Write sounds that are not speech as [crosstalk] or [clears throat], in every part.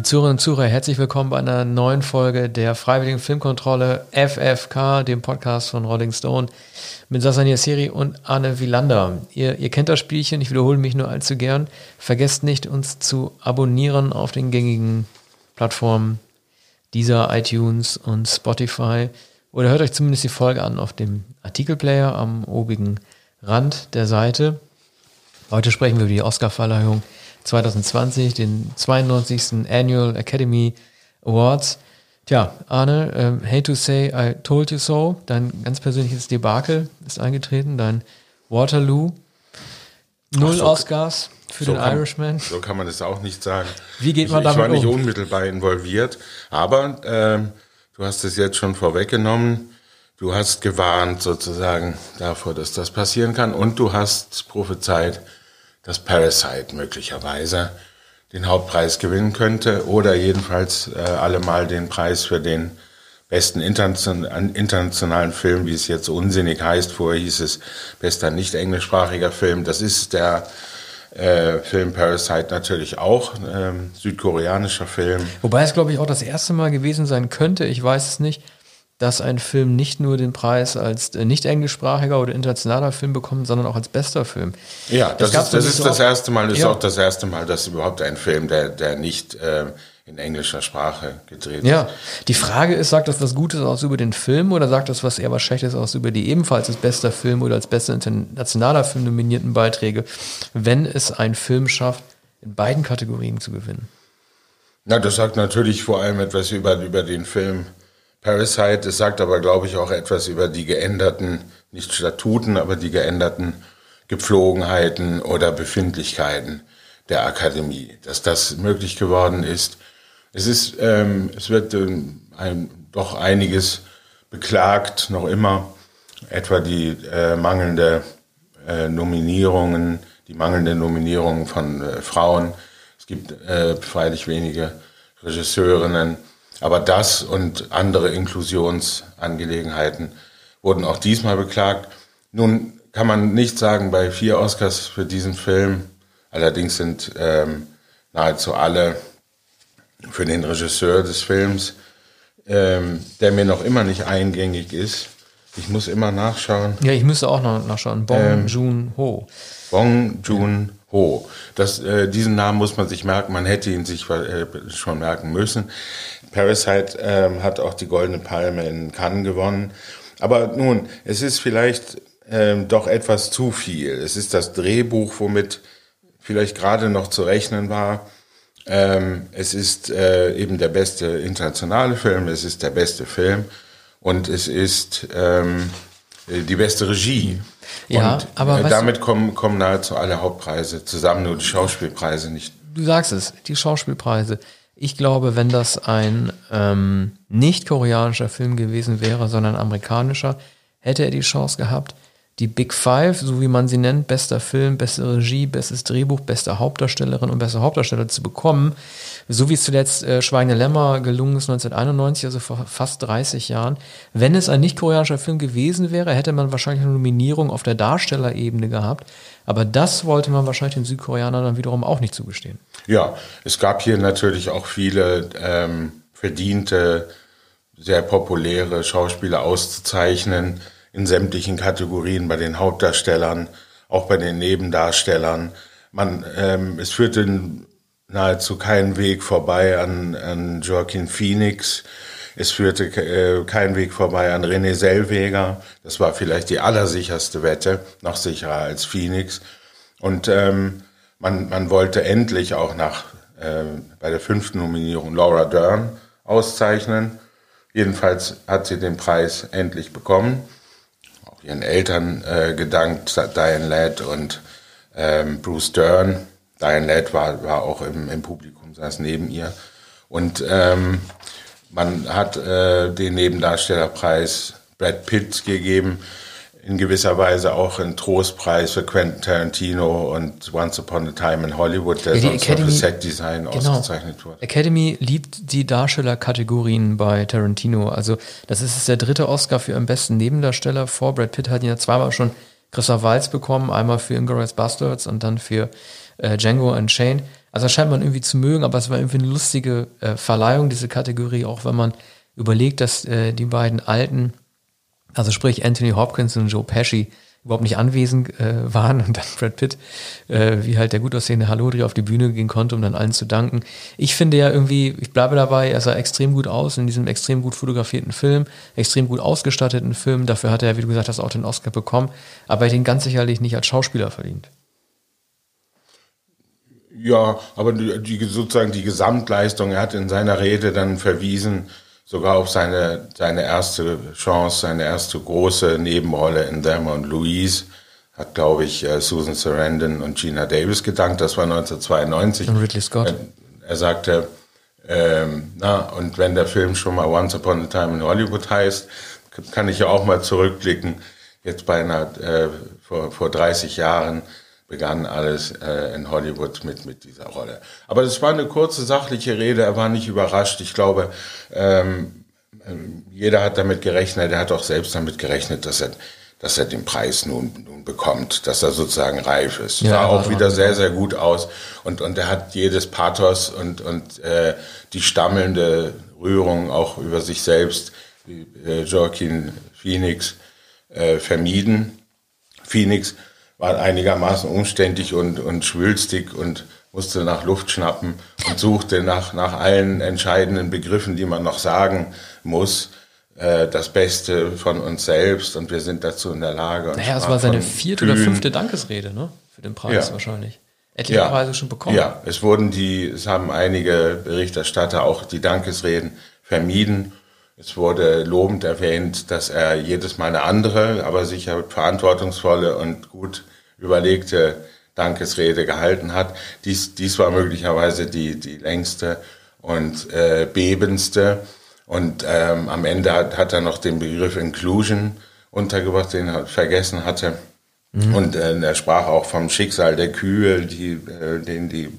Liebe Zuhörerinnen und Zuhörer, herzlich willkommen bei einer neuen Folge der Freiwilligen Filmkontrolle FFK, dem Podcast von Rolling Stone mit Sasania Seri und Anne Wielander. Ihr, ihr kennt das Spielchen, ich wiederhole mich nur allzu gern. Vergesst nicht, uns zu abonnieren auf den gängigen Plattformen dieser iTunes und Spotify oder hört euch zumindest die Folge an auf dem Artikelplayer am obigen Rand der Seite. Heute sprechen wir über die Oscarverleihung 2020, den 92. Annual Academy Awards. Tja, Arne, äh, hate to say I told you so. Dein ganz persönliches Debakel ist eingetreten, dein Waterloo. Null so, Oscars für so den kann, Irishman. So kann man es auch nicht sagen. Wie geht man ich, damit um? Ich war nicht um? unmittelbar involviert, aber äh, du hast es jetzt schon vorweggenommen. Du hast gewarnt sozusagen davor, dass das passieren kann und du hast prophezeit, dass Parasite möglicherweise den Hauptpreis gewinnen könnte oder jedenfalls äh, allemal den Preis für den besten internationalen Film, wie es jetzt unsinnig heißt. Vorher hieß es bester nicht englischsprachiger Film. Das ist der äh, Film Parasite natürlich auch, ähm, südkoreanischer Film. Wobei es, glaube ich, auch das erste Mal gewesen sein könnte, ich weiß es nicht, dass ein Film nicht nur den Preis als äh, nicht englischsprachiger oder internationaler Film bekommt, sondern auch als bester Film. Ja, das, das ist, das, ist das erste Mal, ist ja. auch das erste Mal, dass überhaupt ein Film, der, der nicht äh, in englischer Sprache gedreht ja. ist. Ja, die Frage ist, sagt das was Gutes aus über den Film oder sagt das was eher was Schlechtes aus über die ebenfalls als bester Film oder als bester internationaler Film nominierten Beiträge, wenn es ein Film schafft, in beiden Kategorien zu gewinnen? Na, das sagt natürlich vor allem etwas über, über den Film Parasite, es sagt aber, glaube ich, auch etwas über die geänderten, nicht Statuten, aber die geänderten Gepflogenheiten oder Befindlichkeiten der Akademie, dass das möglich geworden ist. Es ist, ähm, es wird ähm, ein, doch einiges beklagt, noch immer, etwa die äh, mangelnde äh, Nominierungen, die mangelnde Nominierung von äh, Frauen. Es gibt äh, freilich wenige Regisseurinnen, aber das und andere Inklusionsangelegenheiten wurden auch diesmal beklagt. Nun kann man nicht sagen, bei vier Oscars für diesen Film, allerdings sind ähm, nahezu alle für den Regisseur des Films, ähm, der mir noch immer nicht eingängig ist. Ich muss immer nachschauen. Ja, ich müsste auch noch nachschauen. Bong ähm, Joon-ho. Bong Joon-ho. Das, äh, diesen Namen muss man sich merken. Man hätte ihn sich äh, schon merken müssen. Parasite ähm, hat auch die Goldene Palme in Cannes gewonnen. Aber nun, es ist vielleicht ähm, doch etwas zu viel. Es ist das Drehbuch, womit vielleicht gerade noch zu rechnen war. Ähm, es ist äh, eben der beste internationale Film, es ist der beste Film und es ist ähm, die beste Regie. Ja, und, aber äh, damit kommen, kommen nahezu alle Hauptpreise zusammen, nur die Schauspielpreise nicht. Du sagst es, die Schauspielpreise. Ich glaube, wenn das ein ähm, nicht koreanischer Film gewesen wäre, sondern amerikanischer, hätte er die Chance gehabt, die Big Five, so wie man sie nennt, bester Film, beste Regie, bestes Drehbuch, beste Hauptdarstellerin und bester Hauptdarsteller zu bekommen, so wie es zuletzt äh, Schweigende Lämmer gelungen ist 1991, also vor fast 30 Jahren. Wenn es ein nicht-koreanischer Film gewesen wäre, hätte man wahrscheinlich eine Nominierung auf der Darstellerebene gehabt. Aber das wollte man wahrscheinlich den Südkoreanern dann wiederum auch nicht zugestehen. Ja, es gab hier natürlich auch viele ähm, verdiente, sehr populäre Schauspieler auszuzeichnen in sämtlichen Kategorien, bei den Hauptdarstellern, auch bei den Nebendarstellern. Man, ähm, es führte nahezu keinen Weg vorbei an, an Joaquin Phoenix. Es führte äh, keinen Weg vorbei an René Selweger. Das war vielleicht die allersicherste Wette, noch sicherer als Phoenix. Und ähm, man, man wollte endlich auch nach äh, bei der fünften Nominierung Laura Dern auszeichnen. Jedenfalls hat sie den Preis endlich bekommen ihren Eltern äh, gedankt, Diane Ladd und ähm, Bruce Dern. Diane Ladd war, war auch im, im Publikum, saß neben ihr. Und ähm, man hat äh, den Nebendarstellerpreis Brad Pitt gegeben, in gewisser Weise auch ein Trostpreis für Quentin Tarantino und Once Upon a Time in Hollywood, der ja, sonst Academy, für Setdesign genau, ausgezeichnet wurde. Academy liebt die Darstellerkategorien bei Tarantino. Also das ist der dritte Oscar für am besten Nebendarsteller. Vor Brad Pitt hat ihn ja zweimal schon Christoph Waltz bekommen, einmal für Inglourious Bastards und dann für äh, Django Unchained. Also das scheint man irgendwie zu mögen, aber es war irgendwie eine lustige äh, Verleihung, diese Kategorie, auch wenn man überlegt, dass äh, die beiden Alten, also sprich Anthony Hopkins und Joe Pesci, überhaupt nicht anwesend äh, waren und dann Brad Pitt, äh, wie halt der gut aussehende Halodri auf die Bühne gehen konnte, um dann allen zu danken. Ich finde ja irgendwie, ich bleibe dabei, er sah extrem gut aus in diesem extrem gut fotografierten Film, extrem gut ausgestatteten Film. Dafür hat er, wie du gesagt hast, auch den Oscar bekommen, aber er hat ihn ganz sicherlich nicht als Schauspieler verdient. Ja, aber die, sozusagen die Gesamtleistung, er hat in seiner Rede dann verwiesen, sogar auf seine, seine erste Chance, seine erste große Nebenrolle in Thelma und Louise. Hat, glaube ich, äh, Susan Sarandon und Gina Davis gedankt. Das war 1992. Und Ridley Scott. Er, sagte, ähm, na, und wenn der Film schon mal Once Upon a Time in Hollywood heißt, kann ich ja auch mal zurückblicken. Jetzt bei einer, äh, vor, vor 30 Jahren begann alles äh, in Hollywood mit, mit dieser Rolle. Aber das war eine kurze, sachliche Rede. Er war nicht überrascht. Ich glaube, ähm, jeder hat damit gerechnet. Er hat auch selbst damit gerechnet, dass er, dass er den Preis nun, nun bekommt, dass er sozusagen reif ist. Ja, Sah auch wieder sehr, sehr gut aus. Und, und er hat jedes Pathos und, und äh, die stammelnde Rührung auch über sich selbst, wie äh, Joaquin Phoenix, äh, vermieden. Phoenix war einigermaßen umständlich und, und schwülstig und musste nach Luft schnappen und suchte nach, nach allen entscheidenden Begriffen, die man noch sagen muss, äh, das Beste von uns selbst und wir sind dazu in der Lage. Naja, es war seine vierte Kühn. oder fünfte Dankesrede, ne? Für den Preis ja. wahrscheinlich. Etliche ja. Preise schon bekommen. Ja, es wurden die, es haben einige Berichterstatter auch die Dankesreden vermieden. Es wurde lobend erwähnt, dass er jedes Mal eine andere, aber sicher verantwortungsvolle und gut überlegte Dankesrede gehalten hat. Dies, dies war möglicherweise die, die längste und äh, bebendste. Und ähm, am Ende hat, hat er noch den Begriff Inclusion untergebracht, den er vergessen hatte. Mhm. Und äh, er sprach auch vom Schicksal der Kühe, die, äh, den die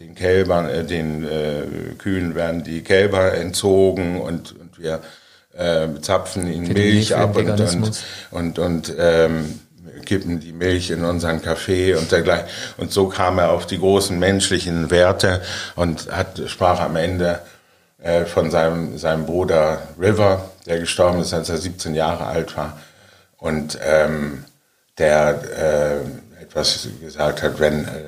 den Kälbern, äh, den äh, Kühen werden die Kälber entzogen und, und wir äh, zapfen ihnen Milch ab und, und, und, und ähm, kippen die Milch in unseren Kaffee und dergleichen. Und so kam er auf die großen menschlichen Werte und hat, sprach am Ende äh, von seinem, seinem Bruder River, der gestorben ist, als er 17 Jahre alt war. Und ähm, der äh, etwas gesagt hat, wenn, äh,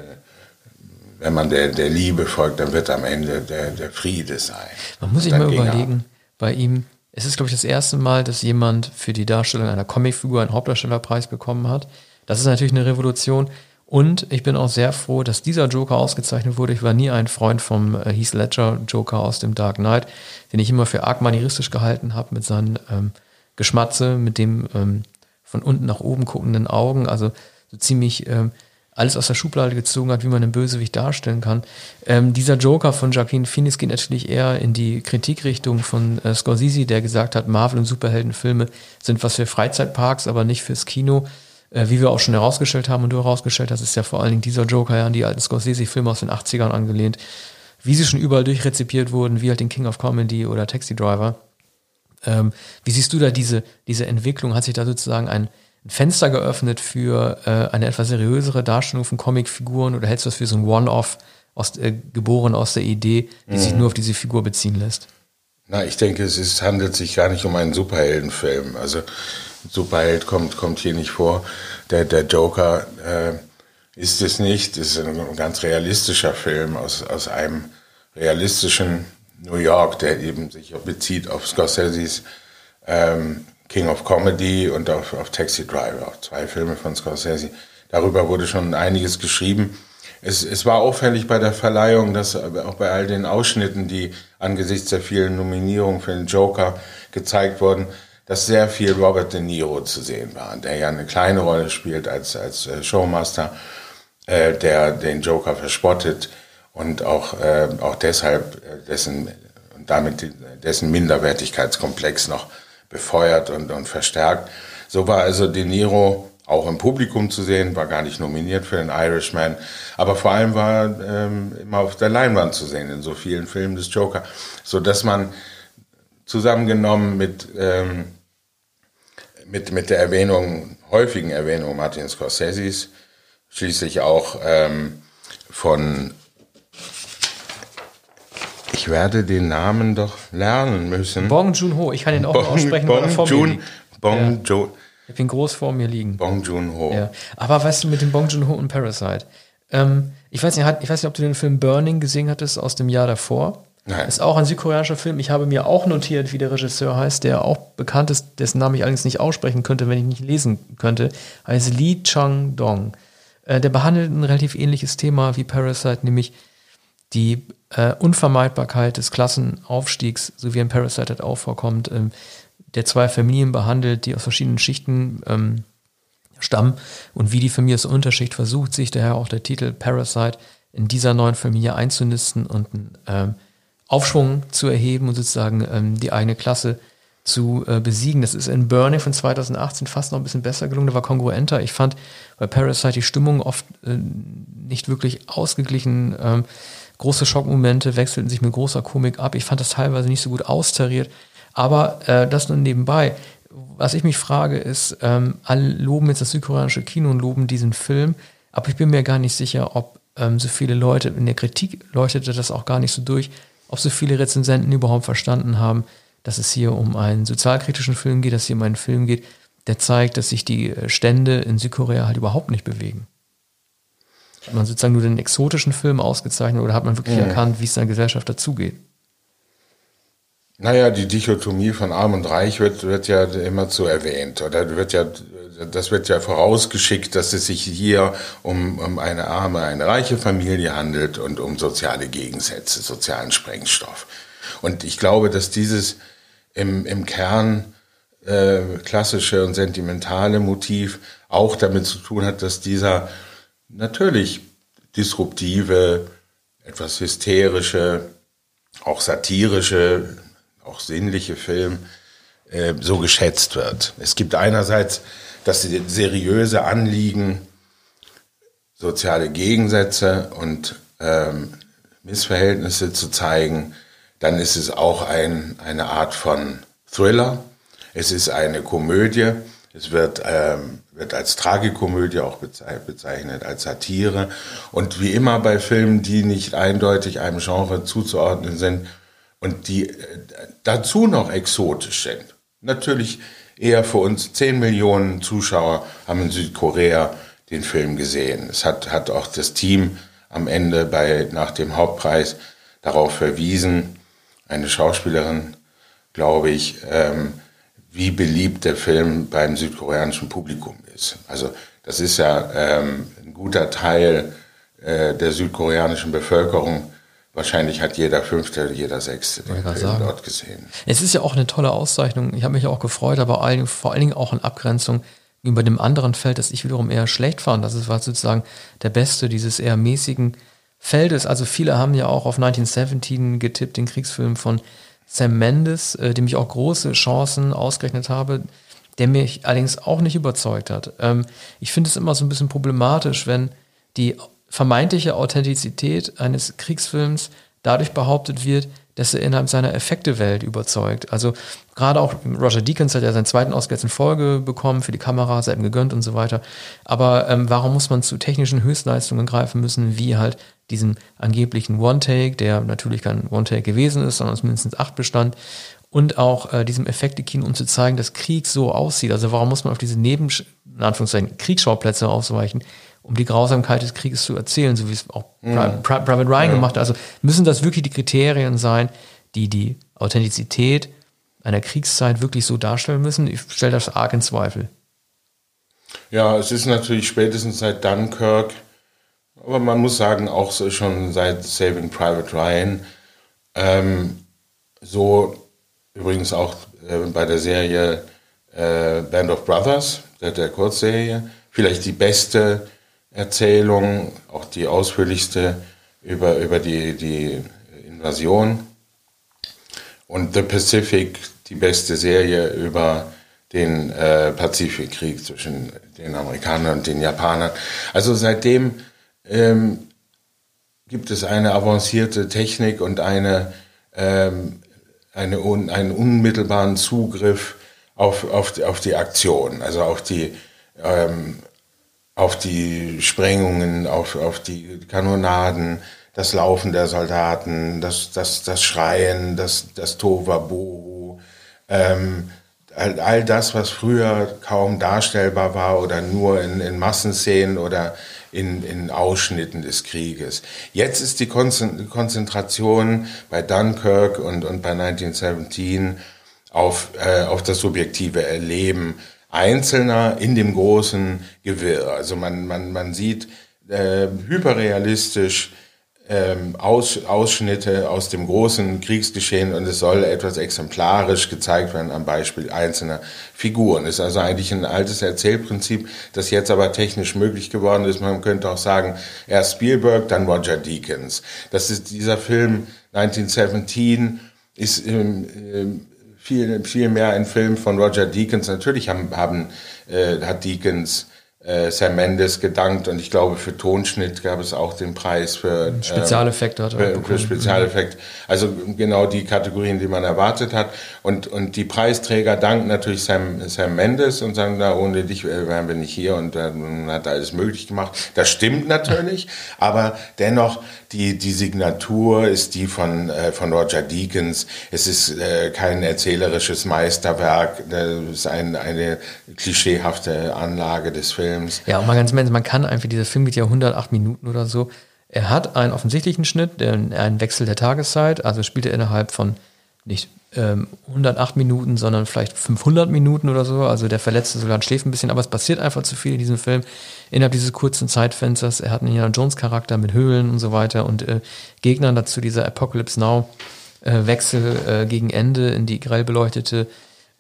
wenn man der, der Liebe folgt, dann wird am Ende der, der Friede sein. Man muss sich mal überlegen, bei ihm, es ist, glaube ich, das erste Mal, dass jemand für die Darstellung einer Comicfigur einen Hauptdarstellerpreis bekommen hat. Das ist natürlich eine Revolution. Und ich bin auch sehr froh, dass dieser Joker ausgezeichnet wurde. Ich war nie ein Freund vom äh, Heath Ledger Joker aus dem Dark Knight, den ich immer für arg manieristisch gehalten habe mit seinen ähm, Geschmatze, mit dem ähm, von unten nach oben guckenden Augen. Also so ziemlich ähm, alles aus der Schublade gezogen hat, wie man einen Bösewicht darstellen kann. Ähm, dieser Joker von Joaquin Phoenix geht natürlich eher in die Kritikrichtung von äh, Scorsese, der gesagt hat, Marvel- und Superheldenfilme sind was für Freizeitparks, aber nicht fürs Kino. Äh, wie wir auch schon herausgestellt haben und du herausgestellt hast, ist ja vor allen Dingen dieser Joker ja an die alten Scorsese-Filme aus den 80ern angelehnt, wie sie schon überall durchrezipiert wurden, wie halt den King of Comedy oder Taxi Driver. Ähm, wie siehst du da diese, diese Entwicklung? Hat sich da sozusagen ein ein Fenster geöffnet für äh, eine etwas seriösere Darstellung von Comicfiguren oder hältst du das für so ein One-Off aus, äh, geboren aus der Idee, die mhm. sich nur auf diese Figur beziehen lässt? Na, ich denke, es ist, handelt sich gar nicht um einen Superheldenfilm. Also Superheld kommt, kommt hier nicht vor. Der, der Joker äh, ist es nicht. Es ist ein ganz realistischer Film aus, aus einem realistischen New York, der eben sich bezieht auf Scorseses ähm, King of Comedy und auf, auf Taxi Driver, auch zwei Filme von Scorsese. Darüber wurde schon einiges geschrieben. Es, es war auffällig bei der Verleihung, dass auch bei all den Ausschnitten, die angesichts der vielen Nominierungen für den Joker gezeigt wurden, dass sehr viel Robert De Niro zu sehen war, der ja eine kleine Rolle spielt als, als äh, Showmaster, äh, der den Joker verspottet und auch, äh, auch deshalb äh, dessen, damit dessen Minderwertigkeitskomplex noch befeuert und, und verstärkt. So war also De Niro auch im Publikum zu sehen, war gar nicht nominiert für den Irishman, aber vor allem war ähm, immer auf der Leinwand zu sehen in so vielen Filmen des Joker, so dass man zusammengenommen mit ähm, mit mit der Erwähnung häufigen Erwähnung Martin Scorseses, schließlich auch ähm, von Ich werde den Namen doch lernen müssen. Bong Joon-ho, ich kann ihn auch Bong, aussprechen, Bong mir Joon. Bong, Ja. Jo, Ich habe ihn groß vor mir liegen. Bong Joon-ho. Ja. Aber weißt du, mit dem Bong Joon-ho und Parasite, ähm, ich, weiß nicht, ich weiß nicht, ob du den Film Burning gesehen hattest aus dem Jahr davor. Nein. Ist auch ein südkoreanischer Film. Ich habe mir auch notiert, wie der Regisseur heißt, der auch bekannt ist, dessen Namen ich allerdings nicht aussprechen könnte, wenn ich nicht lesen könnte. Heißt Lee Chang-dong. Äh, der behandelt ein relativ ähnliches Thema wie Parasite, nämlich die äh, Unvermeidbarkeit des Klassenaufstiegs, so wie ein Parasite halt auch vorkommt, ähm, der zwei Familien behandelt, die aus verschiedenen Schichten ähm, stammen und wie die Familie aus der Unterschicht versucht, sich daher auch der Titel Parasite in dieser neuen Familie einzunisten und einen ähm, Aufschwung zu erheben und sozusagen ähm, die eigene Klasse zu äh, besiegen. Das ist in Burning von 2018 fast noch ein bisschen besser gelungen, da war kongruenter. Ich fand bei Parasite die Stimmung oft äh, nicht wirklich ausgeglichen. Ähm, große Schockmomente wechselten sich mit großer Komik ab. Ich fand das teilweise nicht so gut austariert. Aber äh, das nur nebenbei. Was ich mich frage, ist, ähm, alle loben jetzt das südkoreanische Kino und loben diesen Film, aber ich bin mir gar nicht sicher, ob ähm, so viele Leute, in der Kritik leuchtete das auch gar nicht so durch, ob so viele Rezensenten überhaupt verstanden haben, dass es hier um einen sozialkritischen Film geht, dass es hier um einen Film geht, der zeigt, dass sich die äh, Stände in Südkorea halt überhaupt nicht bewegen. Hat man sozusagen nur den exotischen Film ausgezeichnet oder hat man wirklich erkannt, wie es in der Gesellschaft dazugeht? Naja, die Dichotomie von Arm und Reich wird, wird ja immer so erwähnt. Oder wird ja, das wird ja vorausgeschickt, dass es sich hier um, um eine arme, eine reiche Familie handelt und um soziale Gegensätze, sozialen Sprengstoff. Und ich glaube, dass dieses im, im Kern äh, klassische und sentimentale Motiv auch damit zu tun hat, dass dieser natürlich disruptive, etwas hysterische, auch satirische, auch sinnliche Film äh, so geschätzt wird. Es gibt einerseits das seriöse Anliegen, soziale Gegensätze und ähm, Missverhältnisse zu zeigen. Dann ist es auch ein, eine Art von Thriller. Es ist eine Komödie. Es wird, ähm, wird als Tragikomödie auch bezei- bezeichnet, als Satire. Und wie immer bei Filmen, die nicht eindeutig einem Genre zuzuordnen sind und die äh, dazu noch exotisch sind. Natürlich eher für uns 10 Millionen Zuschauer haben in Südkorea den Film gesehen. Es hat, hat auch das Team am Ende bei, nach dem Hauptpreis darauf verwiesen, eine Schauspielerin, glaube ich, ähm, wie beliebt der Film beim südkoreanischen Publikum ist. Also das ist ja ähm, ein guter Teil äh, der südkoreanischen Bevölkerung. Wahrscheinlich hat jeder Fünfte, jeder Sechste den Film sagen. dort gesehen. Es ist ja auch eine tolle Auszeichnung. Ich habe mich auch gefreut, aber allen- vor allen Dingen auch in Abgrenzung gegenüber dem anderen Feld, das ich wiederum eher schlecht fand. Das ist- war sozusagen der beste dieses eher mäßigen Feldes. Also viele haben ja auch auf 1917 getippt, den Kriegsfilm von Sam Mendes, äh, dem ich auch große Chancen ausgerechnet habe, der mich allerdings auch nicht überzeugt hat. Ähm, ich finde es immer so ein bisschen problematisch, wenn die vermeintliche Authentizität eines Kriegsfilms dadurch behauptet wird, dass er innerhalb seiner Effektewelt überzeugt. Also gerade auch Roger Deakins hat ja seinen zweiten Oscar jetzt in Folge bekommen, für die Kamera, sei ihm gegönnt und so weiter. Aber ähm, warum muss man zu technischen Höchstleistungen greifen müssen, wie halt diesen angeblichen One-Take, der natürlich kein One-Take gewesen ist, sondern aus mindestens acht bestand, und auch äh, diesem Effekte-Kino, um zu zeigen, dass Krieg so aussieht. Also warum muss man auf diese Neben, in Anführungszeichen, Kriegsschauplätze ausweichen, um die Grausamkeit des Krieges zu erzählen, so wie es auch Pri- Pri- Private Ryan gemacht hat. Also müssen das wirklich die Kriterien sein, die die Authentizität einer Kriegszeit wirklich so darstellen müssen? Ich stelle das arg in Zweifel. Ja, es ist natürlich spätestens seit Dunkirk, aber man muss sagen, auch so schon seit Saving Private Ryan, ähm, so übrigens auch äh, bei der Serie äh, Band of Brothers, der, der Kurzserie, vielleicht die beste Erzählung, auch die ausführlichste über, über die, die Invasion. Und The Pacific, die beste Serie über den äh, Pazifikkrieg zwischen den Amerikanern und den Japanern. Also seitdem ähm, gibt es eine avancierte Technik und eine, ähm, eine un, einen unmittelbaren Zugriff auf, auf, die- auf die Aktion, also auf die, ähm, auf die Sprengungen, auf, auf die Kanonaden. das Laufen der Soldaten, das, das, das Schreien, das, das Tohuwabohu, ähm, all, all das, was früher kaum darstellbar war oder nur in, in Massenszenen oder in, in Ausschnitten des Krieges. Jetzt ist die Konzentration bei Dunkirk und, und bei 1917 auf, äh, auf das subjektive Erleben Einzelner in dem großen Gewirr. Also man, man, man sieht äh, hyperrealistisch ähm, Aus, Ausschnitte aus dem großen Kriegsgeschehen und es soll etwas exemplarisch gezeigt werden am Beispiel einzelner Figuren. Ist also eigentlich ein altes Erzählprinzip, das jetzt aber technisch möglich geworden ist. Man könnte auch sagen, erst Spielberg, dann Roger Deakins. Das ist dieser Film 1917 ist ähm, ähm, viel, viel mehr ein Film von Roger Deakins. Natürlich haben, haben äh, hat Deakins äh, Sam Mendes gedankt und ich glaube für Tonschnitt gab es auch den Preis für ähm, Spezialeffekte hat er für, für Spezialeffekt. Also genau die Kategorien, die man erwartet hat und und die Preisträger danken natürlich Sam, Sam Mendes und sagen, na ohne dich wären wir nicht hier und dann hat er alles möglich gemacht. Das stimmt natürlich, [laughs] aber dennoch die die Signatur ist die von äh, von Roger Deakins. Es ist äh, kein erzählerisches Meisterwerk, es ist ein, eine klischeehafte Anlage des Films Films. Ja, und mal ganz ehrlich, man kann einfach, dieser Film geht ja 108 Minuten oder so. Er hat einen offensichtlichen Schnitt, einen Wechsel der Tageszeit, also spielt er innerhalb von nicht ähm, 108 Minuten, sondern vielleicht 500 Minuten oder so. Also der verletzte Soldat schläft ein bisschen, aber es passiert einfach zu viel in diesem Film innerhalb dieses kurzen Zeitfensters. Er hat einen Indiana Jones Charakter mit Höhlen und so weiter und äh, Gegnern dazu dieser Apocalypse Now äh, Wechsel äh, gegen Ende in die grell beleuchtete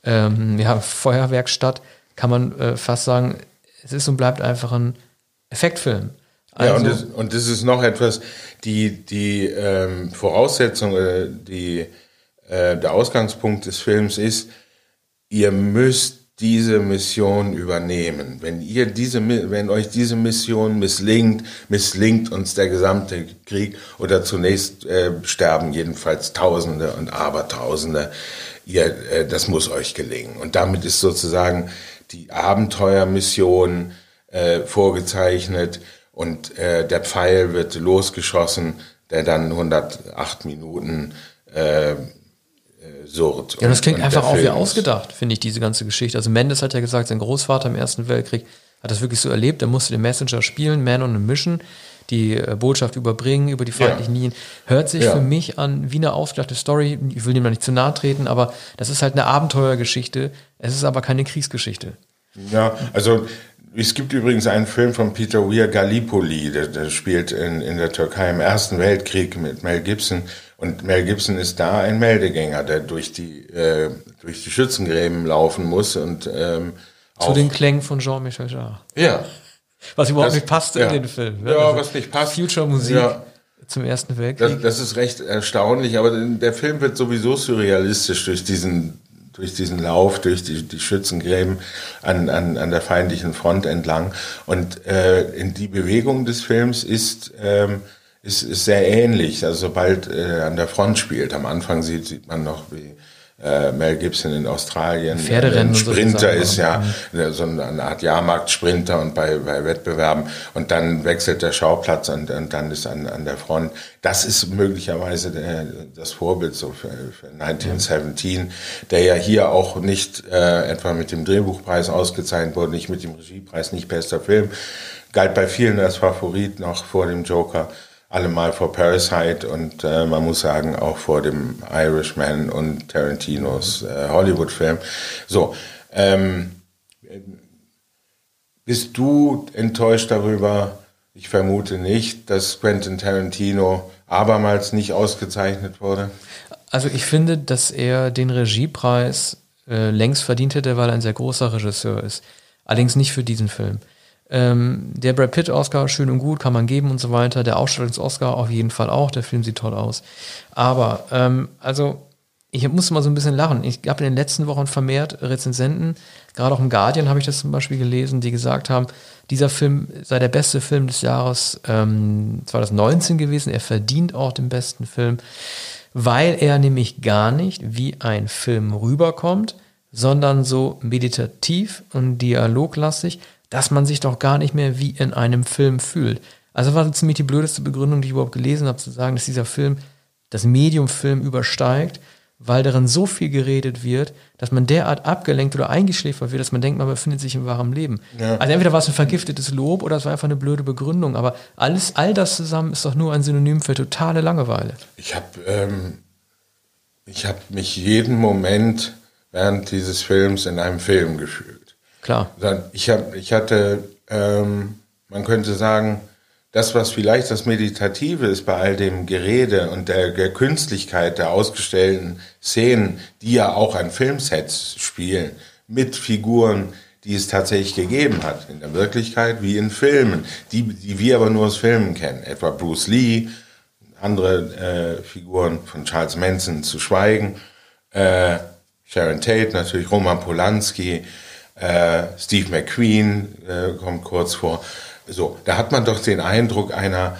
ähm, ja, Feuerwerkstatt. Kann man äh, fast sagen, es ist und bleibt einfach ein Effektfilm. Also, ja, und das, und das ist noch etwas, die, die ähm, Voraussetzung, äh, die, äh, der Ausgangspunkt des Films ist, ihr müsst diese Mission übernehmen. Wenn ihr diese, wenn euch diese Mission misslingt, misslingt uns der gesamte Krieg oder zunächst äh, sterben jedenfalls Tausende und Abertausende. Ihr, äh, das muss euch gelingen. Und damit ist sozusagen die Abenteuermission äh, vorgezeichnet und äh, der Pfeil wird losgeschossen, der dann 108 Minuten äh, äh, surrt. Ja, das klingt und, und einfach auch wie ausgedacht, finde ich, diese ganze Geschichte. Also Mendes hat ja gesagt, sein Großvater im Ersten Weltkrieg hat das wirklich so erlebt. Er musste den Messenger spielen, Man on a Mission, die äh, Botschaft überbringen über die feindlichen ja. Linien. Hört sich ja. für mich an wie eine ausgedachte Story. Ich will dem noch nicht zu nahe treten, aber das ist halt eine Abenteuergeschichte. Es ist aber keine Kriegsgeschichte. Ja, also es gibt übrigens einen Film von Peter Weir, Gallipoli, der, der spielt in, in der Türkei im Ersten Weltkrieg mit Mel Gibson. Und Mel Gibson ist da ein Meldegänger, der durch die, äh, durch die Schützengräben laufen muss und ähm, zu den Klängen von Jean-Michel Jarre. Ja. Was überhaupt das, nicht passt ja. in den Film. Ne? Ja, also was nicht passt. Future-Musik ja. zum Ersten Weltkrieg. Das, das, ist recht erstaunlich, aber der Film wird sowieso surrealistisch durch diesen, durch diesen Lauf, durch die, die Schützengräben an, an, an der feindlichen Front entlang. Und äh, in die Bewegung des Films ist, ähm, ist, ist sehr ähnlich. Also sobald äh, an der Front spielt, am Anfang sieht, sieht man noch, wie äh, Mel Gibson in Australien Pferderennen ein Sprinter ist, ja, so eine Art Jahrmarktsprinter und bei, bei Wettbewerben. Und dann wechselt der Schauplatz und, und dann ist an, an der Front. Das ist möglicherweise der, das Vorbild so für, für 1917, der ja hier auch nicht äh, etwa mit dem Drehbuchpreis ausgezeichnet wurde, nicht mit dem Regiepreis, nicht bester Film, galt bei vielen als Favorit noch vor dem Joker allemal vor Parasite und äh, man muss sagen auch vor dem Irishman und Tarantinos äh, Hollywood-Film. So, ähm, bist du enttäuscht darüber? Ich vermute nicht, dass Quentin Tarantino abermals nicht ausgezeichnet wurde. Also ich finde, dass er den Regiepreis äh, längst verdient hätte, weil er ein sehr großer Regisseur ist. Allerdings nicht für diesen Film. Ähm, der Brad Pitt Oscar, schön und gut, kann man geben und so weiter. Der Ausstellungs-Oscar auf jeden Fall auch. Der Film sieht toll aus. Aber, ähm, also, ich muss mal so ein bisschen lachen. Ich habe in den letzten Wochen vermehrt Rezensenten, gerade auch im Guardian habe ich das zum Beispiel gelesen, die gesagt haben, dieser Film sei der beste Film des Jahres ähm, 2019 gewesen. Er verdient auch den besten Film, weil er nämlich gar nicht wie ein Film rüberkommt, sondern so meditativ und dialoglastig, dass man sich doch gar nicht mehr wie in einem Film fühlt. Also war ziemlich die blödeste Begründung, die ich überhaupt gelesen habe, zu sagen, dass dieser Film das Medium-Film übersteigt, weil darin so viel geredet wird, dass man derart abgelenkt oder eingeschläfert wird, dass man denkt, man befindet sich im wahren Leben. Ja. Also entweder war es ein vergiftetes Lob oder es war einfach eine blöde Begründung, aber alles, all das zusammen ist doch nur ein Synonym für totale Langeweile. Ich habe ähm, hab mich jeden Moment während dieses Films in einem Film gefühlt. Klar. Ich, hab, ich hatte, ähm, man könnte sagen, das, was vielleicht das Meditative ist bei all dem Gerede und der, der Künstlichkeit der ausgestellten Szenen, die ja auch an Filmsets spielen, mit Figuren, die es tatsächlich gegeben hat, in der Wirklichkeit wie in Filmen, die, die wir aber nur aus Filmen kennen, etwa Bruce Lee, andere äh, Figuren von Charles Manson zu schweigen, äh, Sharon Tate, natürlich Roman Polanski, äh, Steve McQueen äh, kommt kurz vor. So, da hat man doch den Eindruck einer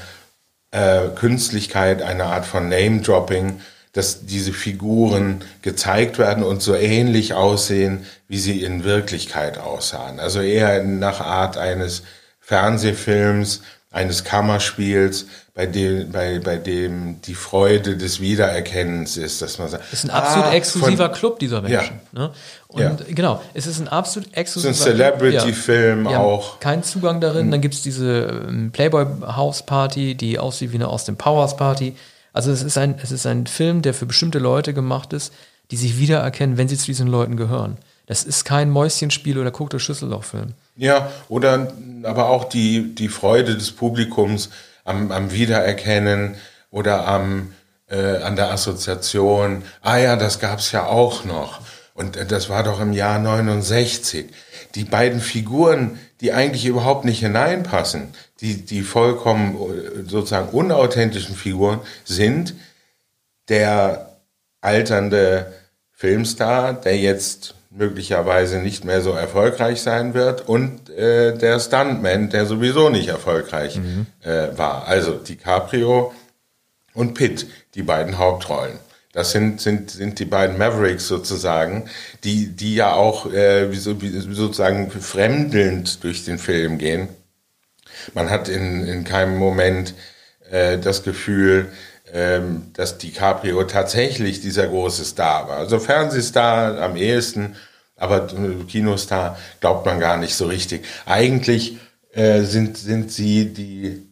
äh, Künstlichkeit, einer Art von Name-Dropping, dass diese Figuren gezeigt werden und so ähnlich aussehen, wie sie in Wirklichkeit aussahen. Also eher nach Art eines Fernsehfilms, eines Kammerspiels, bei dem, bei, bei dem die Freude des Wiedererkennens ist, dass man sagt. Es ist ein absolut ah, exklusiver von, Club dieser Menschen. Ja. Ne? Und ja. genau, es ist ein absolut exklusiver Es ist ein Celebrity-Film ja. auch. Kein Zugang darin. Mhm. Dann gibt es diese ähm, Playboy-House-Party, die aussieht wie eine Austin Powers-Party. Also es ist, ein, es ist ein Film, der für bestimmte Leute gemacht ist, die sich wiedererkennen, wenn sie zu diesen Leuten gehören. Das ist kein Mäuschenspiel oder guckte Schüsselloch-Film. Ja, oder aber auch die, die Freude des Publikums am, am Wiedererkennen oder am, äh, an der Assoziation. Ah ja, das gab's ja auch noch. Und äh, das war doch im Jahr 69. Die beiden Figuren, die eigentlich überhaupt nicht hineinpassen, die, die vollkommen äh, sozusagen unauthentischen Figuren sind der alternde Filmstar, der jetzt möglicherweise nicht mehr so erfolgreich sein wird und äh, der Stuntman, der sowieso nicht erfolgreich mhm. äh, war. Also DiCaprio und Pitt, die beiden Hauptrollen. Das sind, sind, sind die beiden Mavericks sozusagen, die, die ja auch äh, wie so, wie sozusagen fremdelnd durch den Film gehen. Man hat in, in keinem Moment äh, das Gefühl, ähm, dass DiCaprio tatsächlich dieser große Star war. Also Fernsehstar am ehesten, aber Kinostar glaubt man gar nicht so richtig. Eigentlich äh, sind, sind sie die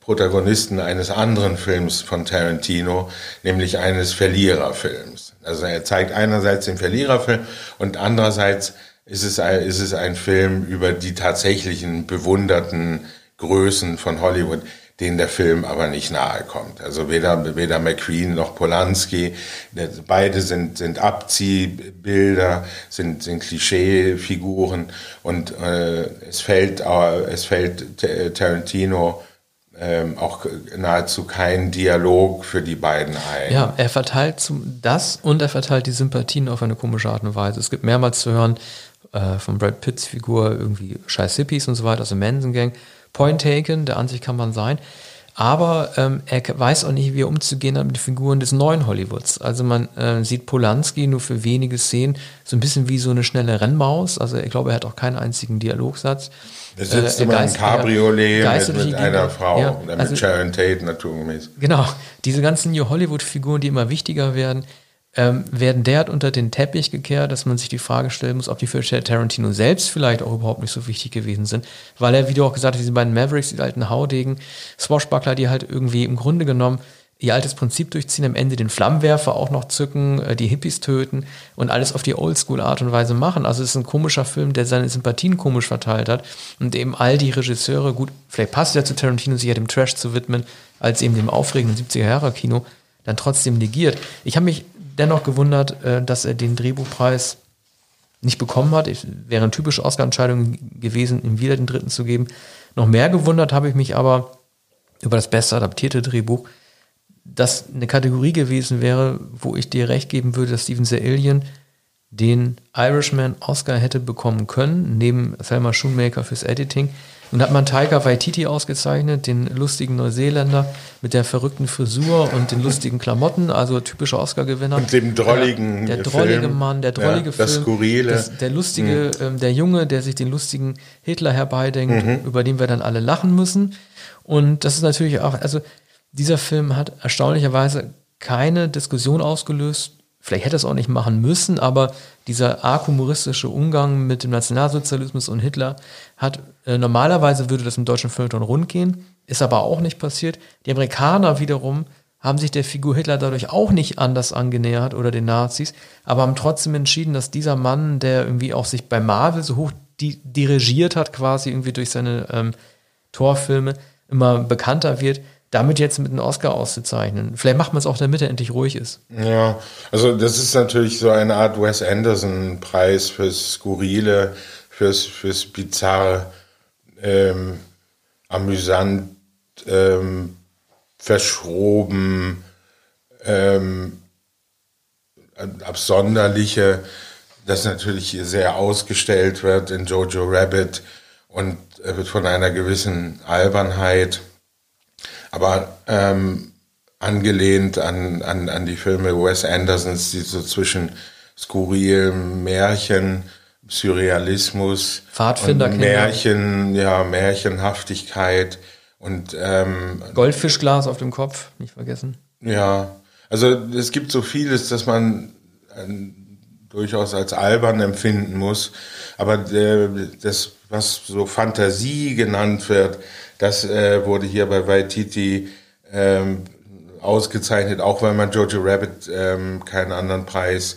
Protagonisten eines anderen Films von Tarantino, nämlich eines Verliererfilms. Also er zeigt einerseits den Verliererfilm und andererseits ist es, ist es ein Film über die tatsächlichen bewunderten Größen von Hollywood denen der Film aber nicht nahe kommt. Also weder, weder McQueen noch Polanski, beide sind, sind Abziehbilder, sind, sind Klischeefiguren und äh, es fällt, äh, es fällt Tarantino ähm, auch nahezu kein Dialog für die beiden ein. Ja, er verteilt zum, das und er verteilt die Sympathien auf eine komische Art und Weise. Es gibt mehrmals zu hören äh, von Brad Pitts Figur irgendwie scheiß Hippies und so weiter der Manson Gang Point taken, der Ansicht kann man sein. Aber ähm, er weiß auch nicht, wie er umzugehen hat mit den Figuren des neuen Hollywoods. Also man äh, sieht Polanski nur für wenige Szenen so ein bisschen wie so eine schnelle Rennmaus. Also ich glaube, er hat auch keinen einzigen Dialogsatz. Er sitzt äh, immer im Cabriolet mit, mit einer Frau ja, mit also, Sharon Tate naturgemäß. Genau, diese ganzen New Hollywood-Figuren, die immer wichtiger werden, ähm, werden derart unter den Teppich gekehrt, dass man sich die Frage stellen muss, ob die für Tarantino selbst vielleicht auch überhaupt nicht so wichtig gewesen sind, weil er, wie du auch gesagt hast, diese beiden Mavericks, die alten Haudegen, Swashbuckler, die halt irgendwie im Grunde genommen ihr altes Prinzip durchziehen, am Ende den Flammenwerfer auch noch zücken, äh, die Hippies töten und alles auf die Oldschool-Art und Weise machen. Also es ist ein komischer Film, der seine Sympathien komisch verteilt hat und eben all die Regisseure, gut, vielleicht passt ja zu Tarantino, sich ja dem Trash zu widmen, als eben dem aufregenden 70er-Jahre-Kino, dann trotzdem negiert. Ich habe mich dennoch gewundert, äh, dass er den Drehbuchpreis nicht bekommen hat. Ich, wäre eine typische Oscar-Entscheidung gewesen, ihm wieder den dritten zu geben. Noch mehr gewundert habe ich mich aber über das beste adaptierte Drehbuch, das eine Kategorie gewesen wäre, wo ich dir recht geben würde, dass Steven Alien den Irishman Oscar hätte bekommen können, neben Thelma Schoonmaker fürs Editing. Und hat man Taika Waititi ausgezeichnet, den lustigen Neuseeländer mit der verrückten Frisur und den lustigen Klamotten, also typischer Oscar-Gewinner. Und dem drolligen Der, der drollige Film. Mann, der drollige ja, das Film. Skurrile. Das, der lustige, mhm. ähm, der Junge, der sich den lustigen Hitler herbeidenkt, mhm. über den wir dann alle lachen müssen. Und das ist natürlich auch, also dieser Film hat erstaunlicherweise keine Diskussion ausgelöst. Vielleicht hätte es auch nicht machen müssen, aber dieser arg humoristische Umgang mit dem Nationalsozialismus und Hitler hat, äh, normalerweise würde das im deutschen Feuilleton rund gehen, ist aber auch nicht passiert. Die Amerikaner wiederum haben sich der Figur Hitler dadurch auch nicht anders angenähert oder den Nazis, aber haben trotzdem entschieden, dass dieser Mann, der irgendwie auch sich bei Marvel so hoch di dirigiert hat, quasi irgendwie durch seine ähm, Torfilme, immer bekannter wird, damit jetzt mit einem Oscar auszuzeichnen. Vielleicht macht man es auch, damit er endlich ruhig ist. Ja, also das ist natürlich so eine Art Wes Anderson-Preis fürs Skurrile, fürs, fürs Bizarre, ähm, amüsant, ähm, verschroben, ähm, absonderliche, das natürlich sehr ausgestellt wird in Jojo Rabbit und wird von einer gewissen Albernheit. Aber ähm, angelehnt an, an, an die Filme Wes Andersons, die so zwischen skurrilem Märchen, Surrealismus, Pfadfinder Märchen, ja, Märchenhaftigkeit und ähm, Goldfischglas auf dem Kopf, nicht vergessen. Ja, also es gibt so vieles, dass man äh, durchaus als albern empfinden muss, aber der, das, was so Fantasie genannt wird, das äh, wurde hier bei Waititi ähm, ausgezeichnet, auch weil man Jojo Rabbit ähm, keinen anderen Preis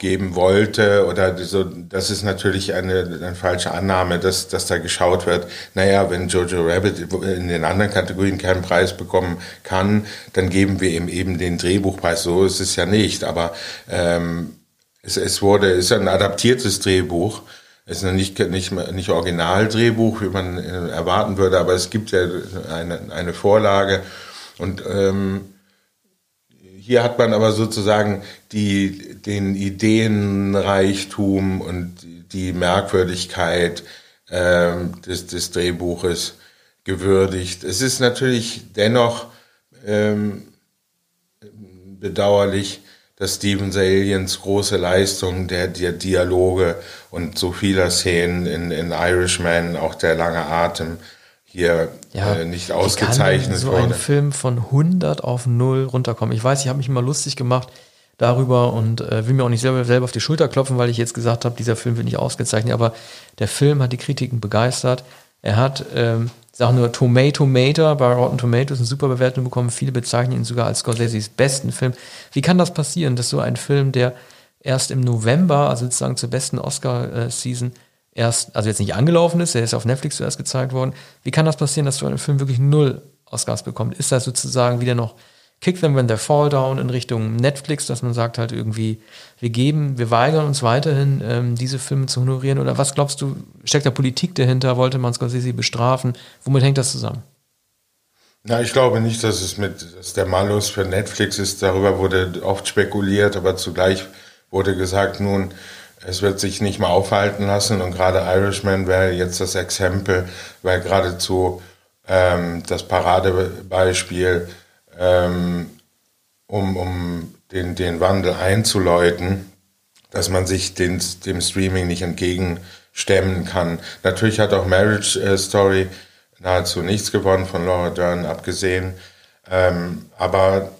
geben wollte oder so, das ist natürlich eine, eine falsche Annahme, dass, dass da geschaut wird, naja, wenn Jojo Rabbit in den anderen Kategorien keinen Preis bekommen kann, dann geben wir ihm eben den Drehbuchpreis. So ist es ja nicht, aber ähm, es, es wurde, es ist ein adaptiertes Drehbuch es ist nicht, nicht, nicht Originaldrehbuch, wie man äh, erwarten würde, aber es gibt ja eine, eine Vorlage. Und ähm, hier hat man aber sozusagen die, den Ideenreichtum und die Merkwürdigkeit ähm, des, des Drehbuches gewürdigt. Es ist natürlich dennoch ähm, bedauerlich, dass Steven Saliens große Leistung der, der Dialoge und so vieler Szenen in, in Irishman, auch der lange Atem, hier ja, äh, nicht ausgezeichnet so wurde. so ein Film von 100 auf 0 runterkommen? Ich weiß, ich habe mich immer lustig gemacht darüber und äh, will mir auch nicht selber, selber auf die Schulter klopfen, weil ich jetzt gesagt habe, dieser Film wird nicht ausgezeichnet, aber der Film hat die Kritiken begeistert. Er hat ähm, sag nur Tomato Mater bei Rotten Tomatoes eine super Bewertung bekommen. Viele bezeichnen ihn sogar als Scorseses besten Film. Wie kann das passieren, dass so ein Film, der erst im November, also sozusagen zur besten Oscar-Season, erst, also jetzt nicht angelaufen ist, der ist auf Netflix zuerst gezeigt worden. Wie kann das passieren, dass so ein Film wirklich null Oscars bekommt? Ist das sozusagen wieder noch Kick them when they fall down in Richtung Netflix, dass man sagt halt irgendwie, wir geben, wir weigern uns weiterhin, ähm, diese Filme zu honorieren? Oder was glaubst du, steckt da Politik dahinter? Wollte man Scorsese bestrafen? Womit hängt das zusammen? Na, ich glaube nicht, dass es mit, dass der Malus für Netflix ist. Darüber wurde oft spekuliert, aber zugleich wurde gesagt, nun, es wird sich nicht mehr aufhalten lassen und gerade Irishman wäre jetzt das Exempel, weil geradezu ähm, das Paradebeispiel ähm, um, um den, den Wandel einzuläuten, dass man sich den, dem Streaming nicht entgegenstemmen kann. Natürlich hat auch Marriage äh, Story nahezu nichts gewonnen, von Laura Dern abgesehen. Ähm, aber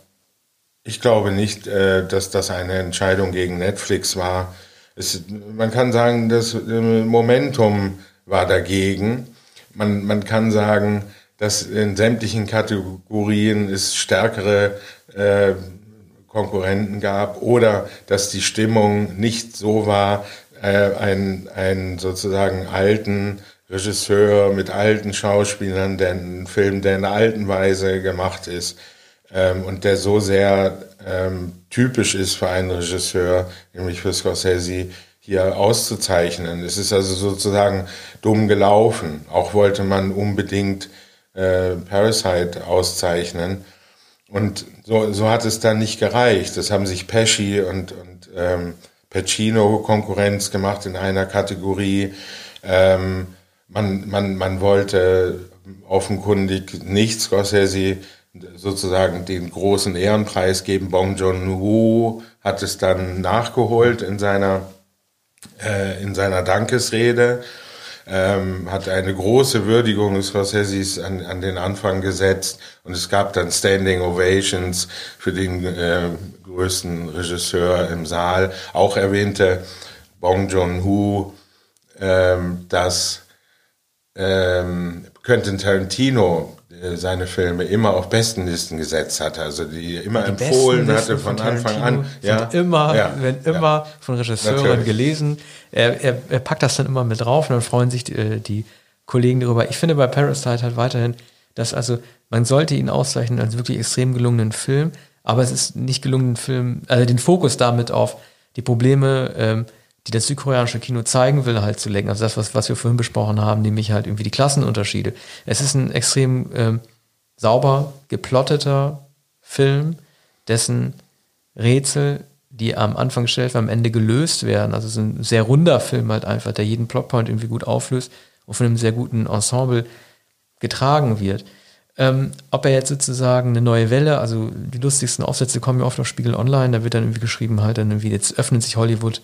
ich glaube nicht, äh, dass das eine Entscheidung gegen Netflix war. Es, man kann sagen, das äh, Momentum war dagegen. Man, man kann sagen, dass in sämtlichen Kategorien es stärkere äh, Konkurrenten gab oder dass die Stimmung nicht so war, äh, ein, ein sozusagen alten Regisseur mit alten Schauspielern, der einen Film, der in der alten Weise gemacht ist ähm, und der so sehr ähm, typisch ist für einen Regisseur, nämlich für Scorsese, hier auszuzeichnen. Es ist also sozusagen dumm gelaufen. Auch wollte man unbedingt äh, Parasite auszeichnen. Und so, so hat es dann nicht gereicht. Das haben sich Pesci und, und ähm, Pacino Konkurrenz gemacht in einer Kategorie. Ähm, man, man, man wollte offenkundig nicht Scorsese sozusagen den großen Ehrenpreis geben. Bong Joon-ho hat es dann nachgeholt in seiner, äh, in seiner Dankesrede, ähm, hat eine große Würdigung des Scorseses an, an den Anfang gesetzt und es gab dann Standing Ovations für den äh, größten Regisseur im Saal. Auch erwähnte Bong Joon-ho, ähm, dass ähm, Quentin Tarantino seine Filme immer auf Bestenlisten gesetzt hat, also die immer die empfohlen hatte von, von Anfang an. Ja, immer, ja, werden immer ja. von Regisseuren Natürlich. gelesen. Er, er, er, packt das dann immer mit drauf und dann freuen sich die, äh, die Kollegen darüber. Ich finde bei Parasite halt weiterhin, dass also man sollte ihn auszeichnen als wirklich extrem gelungenen Film, aber es ist nicht gelungen, Film, also den Fokus damit auf die Probleme ähm, die das südkoreanische Kino zeigen will, halt zu lenken. Also das, was, was wir vorhin besprochen haben, nämlich halt irgendwie die Klassenunterschiede. Es ist ein extrem ähm, sauber geplotteter Film, dessen Rätsel, die am Anfang gestellt werden, am Ende gelöst werden. Also es ist ein sehr runder Film halt einfach, der jeden Plotpoint irgendwie gut auflöst und von einem sehr guten Ensemble getragen wird. Ähm, ob er jetzt sozusagen eine neue Welle, also die lustigsten Aufsätze kommen ja oft auf Spiegel Online, da wird dann irgendwie geschrieben halt dann irgendwie, jetzt öffnet sich Hollywood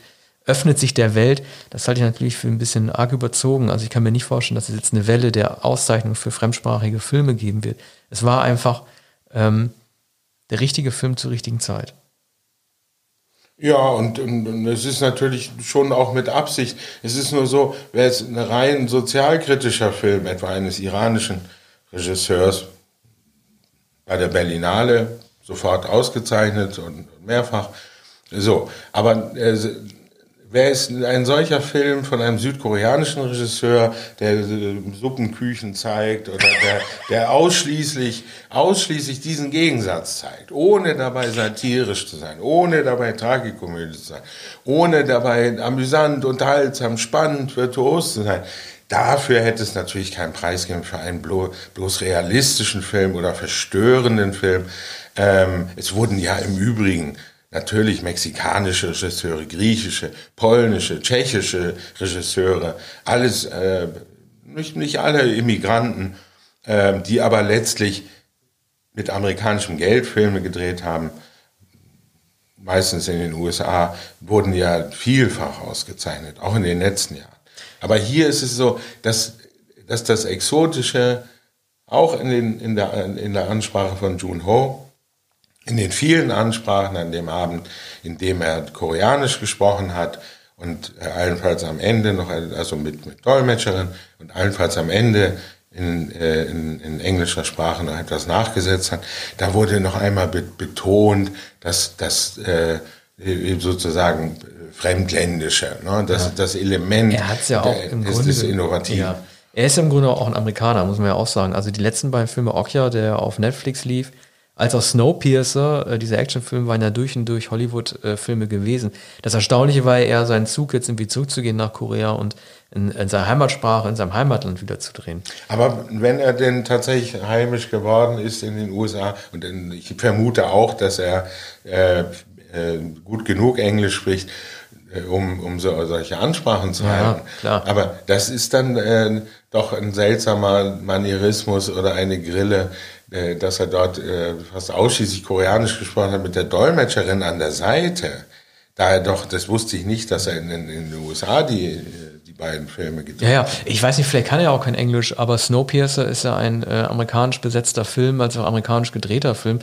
öffnet sich der Welt. Das halte ich natürlich für ein bisschen arg überzogen. Also ich kann mir nicht vorstellen, dass es jetzt eine Welle der Auszeichnung für fremdsprachige Filme geben wird. Es war einfach ähm, der richtige Film zur richtigen Zeit. Ja, und, und, und, es ist natürlich schon auch mit Absicht. Es ist nur so, wäre es ein rein sozialkritischer Film, etwa eines iranischen Regisseurs, bei der Berlinale sofort ausgezeichnet und mehrfach. So, aber äh, wäre es ein solcher Film von einem südkoreanischen Regisseur, der äh, Suppenküchen zeigt oder der, der ausschließlich, ausschließlich diesen Gegensatz zeigt, ohne dabei satirisch zu sein, ohne dabei Tragikomödie zu sein, ohne dabei amüsant, unterhaltsam, spannend, virtuos zu sein. Dafür hätte es natürlich keinen Preis gegeben für einen bloß realistischen Film oder verstörenden Film. Ähm, es wurden ja im Übrigen natürlich mexikanische Regisseure, griechische, polnische, tschechische Regisseure, alles, äh, nicht, nicht alle Immigranten, äh, die aber letztlich mit amerikanischem Geld Filme gedreht haben, meistens in den USA, wurden ja vielfach ausgezeichnet, auch in den letzten Jahren. Aber hier ist es so, dass, dass das Exotische auch in, den, in, der, in der Ansprache von Jun Ho in den vielen Ansprachen an dem Abend, in dem er Koreanisch gesprochen hat und allenfalls am Ende noch, also mit, mit Dolmetscherin und allenfalls am Ende in, äh, in, in englischer Sprache noch etwas nachgesetzt hat, da wurde noch einmal betont, dass das äh, sozusagen fremdländische, ne? das, ja. das Element er hat's ja auch der, im des Innovativen. Ja. Er ist im Grunde auch ein Amerikaner, muss man ja auch sagen. Also die letzten beiden Filme, Okja, der auf Netflix lief, als auch Snowpiercer, äh, dieser Actionfilm, waren ja durch und durch Hollywood-Filme gewesen. Das Erstaunliche war ja eher sein Zug, jetzt irgendwie zurückzugehen nach Korea und in, in seiner Heimatsprache, in seinem Heimatland wieder zu drehen. Aber wenn er denn tatsächlich heimisch geworden ist in den USA, und in, ich vermute auch, dass er äh, äh, gut genug Englisch spricht, äh, um, um so, solche Ansprachen zu ja, halten. Klar. Aber das ist dann äh, doch ein seltsamer Manierismus oder eine Grille, äh, dass er dort äh, fast ausschließlich Koreanisch gesprochen hat mit der Dolmetscherin an der Seite. Da er doch, das wusste ich nicht, dass er in, in, in den USA die, die beiden Filme gedreht hat. Ja, ja, ich weiß nicht, vielleicht kann er auch kein Englisch, aber Snowpiercer ist ja ein äh, amerikanisch besetzter Film, also auch amerikanisch gedrehter Film.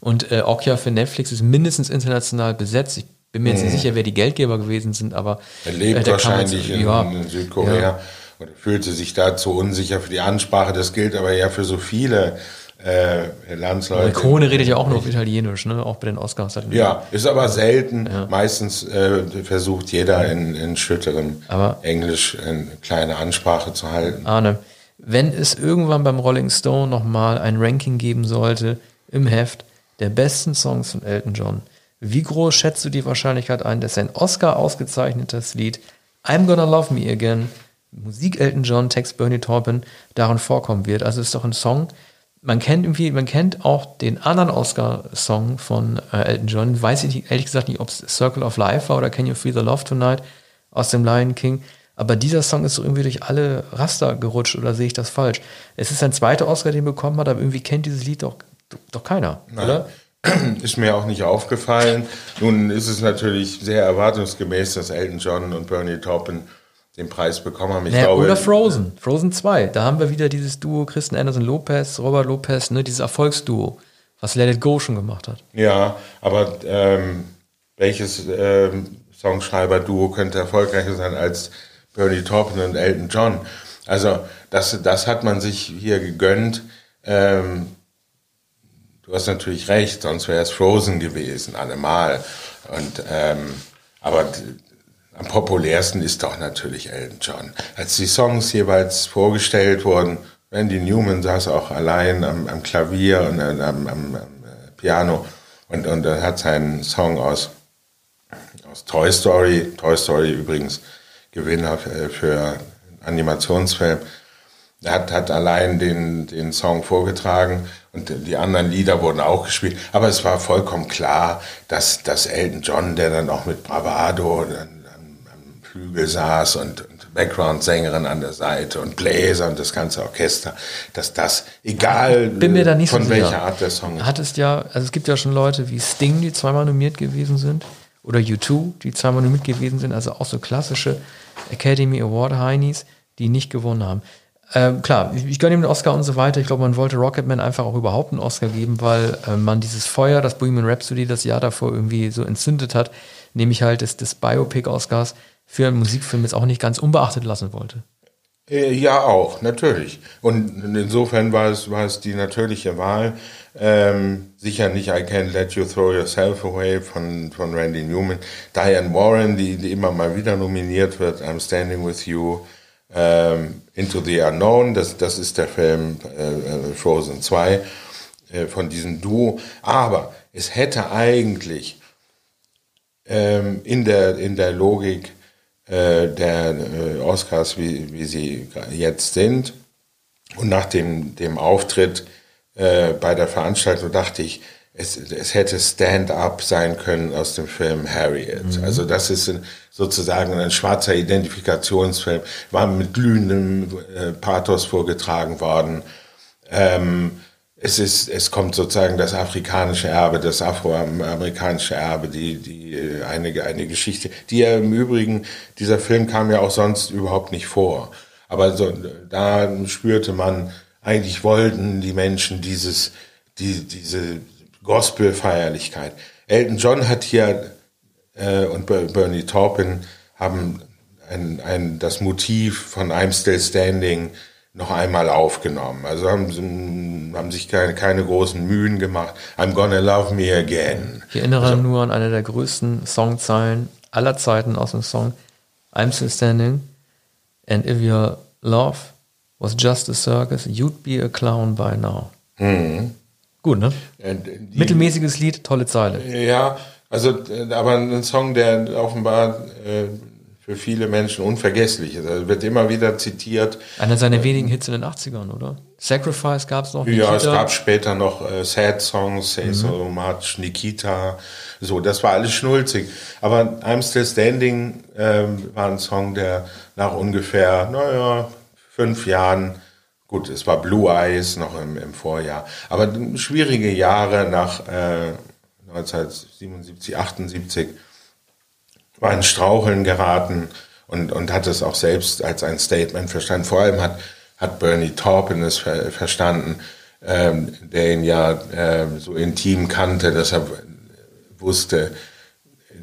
Und äh, Okja für Netflix ist mindestens international besetzt. Ich bin mir jetzt nicht hm. sicher, wer die Geldgeber gewesen sind, aber. Er lebt äh, wahrscheinlich in, ja, in, Südkorea ja. oder fühlte sich dazu unsicher für die Ansprache. Das gilt aber ja für so viele äh, Landsleute. Krone redet ja auch nur auf Italienisch, ne? auch bei den Oscars. Ja, ist aber selten. Ja. Meistens äh, versucht jeder in, in schütterem aber Englisch eine kleine Ansprache zu halten. Arne, wenn es irgendwann beim Rolling Stone nochmal ein Ranking geben sollte im Heft der besten Songs von Elton John, wie groß schätzt du die Wahrscheinlichkeit ein, dass ein Oscar ausgezeichnetes Lied I'm Gonna Love Me Again, Musik Elton John, Text Bernie Taupin, darin vorkommen wird? Also ist doch ein Song, man kennt irgendwie, man kennt auch den anderen Oscar-Song von äh, Elton John. Weiß ich ehrlich gesagt nicht, ob es Circle of Life war oder Can You Feel the Love Tonight aus dem Lion King. Aber dieser Song ist so irgendwie durch alle Raster gerutscht oder sehe ich das falsch? Es ist ein zweiter Oscar, den er bekommen hat, aber irgendwie kennt dieses Lied doch, doch keiner, Nein. oder? [clears throat] Ist mir auch nicht aufgefallen. Nun ist es natürlich sehr erwartungsgemäß, dass Elton John und Bernie Taupin den Preis bekommen haben. Ich naja, glaube, oder Frozen, Frozen 2. Da haben wir wieder dieses Duo Kristen Anderson Lopez, Robert Lopez, ne, dieses Erfolgsduo, was Let It Go schon gemacht hat. Ja, aber ähm, welches ähm, Songschreiber-Duo könnte erfolgreicher sein als Bernie Taupin und Elton John? Also das, das hat man sich hier gegönnt. Ähm, du hast natürlich recht, sonst wäre es Frozen gewesen, allemal. Und ähm, aber am populärsten ist doch natürlich Elton John. Als die Songs jeweils vorgestellt wurden, Randy Newman saß auch allein am, am Klavier und am, am, am, Piano und, und hat seinen Song aus, aus Toy Story, Toy Story übrigens Gewinner für, für Animationsfilm, hat, hat allein den, den Song vorgetragen und die anderen Lieder wurden auch gespielt. Aber es war vollkommen klar, dass, dass Elton John, der dann auch mit Bravado Flügel saß und, und Background-Sängerin an der Seite und Bläser und das ganze Orchester, dass das, egal Bin mir da nicht von so welcher sicher. Art der Song ist. Hat es ja, also es gibt ja schon Leute wie Sting, die zweimal nominiert gewesen sind, oder U2, die zweimal nominiert gewesen sind, also auch so klassische Academy Award Heinis, die nicht gewonnen haben. Ähm, klar, ich, ich gönne ihm den Oscar und so weiter. Ich glaube, man wollte Rocketman einfach auch überhaupt einen Oscar geben, weil äh, man dieses Feuer, das Bohemian Rhapsody das Jahr davor irgendwie so entzündet hat, nämlich halt des, des Biopic-Oscars, für einen Musikfilm jetzt auch nicht ganz unbeachtet lassen wollte. Äh, ja, auch, natürlich. Und insofern war es, war es die natürliche Wahl. Ähm, sicher nicht I Can't Let You Throw Yourself Away von, von Randy Newman. Diane Warren, die, die immer mal wieder nominiert wird, I'm Standing With You. Ähm, Into the Unknown, das, das ist der Film äh, äh Frozen 2 äh, von diesem Duo. Aber es hätte eigentlich ähm, in, der, in der Logik äh, der äh, Oscars, wie, wie sie jetzt sind. Und nach dem, dem Auftritt äh, bei der Veranstaltung dachte ich, es, es hätte Stand-up sein können aus dem Film Harriet. Mhm. Also das ist ein, sozusagen ein schwarzer Identifikationsfilm, war mit glühendem äh, Pathos vorgetragen worden. Ähm, es ist, es kommt sozusagen das afrikanische Erbe, das afroamerikanische Erbe, die, die, eine, eine Geschichte, die ja im Übrigen, dieser Film kam ja auch sonst überhaupt nicht vor. Aber so, da spürte man, eigentlich wollten die Menschen dieses, die, diese Gospel-Feierlichkeit. Elton John hat hier, äh, und Bernie Taupin haben ein, ein, das Motiv von I'm Still Standing noch einmal aufgenommen. Also haben, haben sich keine, keine großen Mühen gemacht. I'm gonna love me again. Ich erinnere also, nur an eine der größten Songzeilen aller Zeiten aus dem Song I'm still standing and if your love was just a circus, you'd be a clown by now. Mhm. Gut, ne? Die, Mittelmäßiges Lied, tolle Zeile. Ja, also aber ein Song, der offenbar äh, für viele Menschen unvergesslich ist. Also wird immer wieder zitiert. Einer seiner wenigen Hits in den 80ern, oder? Sacrifice gab es noch. Nikita. Ja, es gab später noch äh, Sad Songs, Say mhm. So Much, Nikita. So, das war alles schnulzig. Aber I'm Still Standing ähm, war ein Song, der nach ungefähr, naja, fünf Jahren Gut, es war Blue Eyes noch im, im Vorjahr. Aber schwierige Jahre nach äh, 1977, 78 war in Straucheln geraten und, und hat es auch selbst als ein Statement verstanden. Vor allem hat, hat Bernie Taupin es ver verstanden, ähm, der ihn ja ähm, so intim kannte, dass er wusste,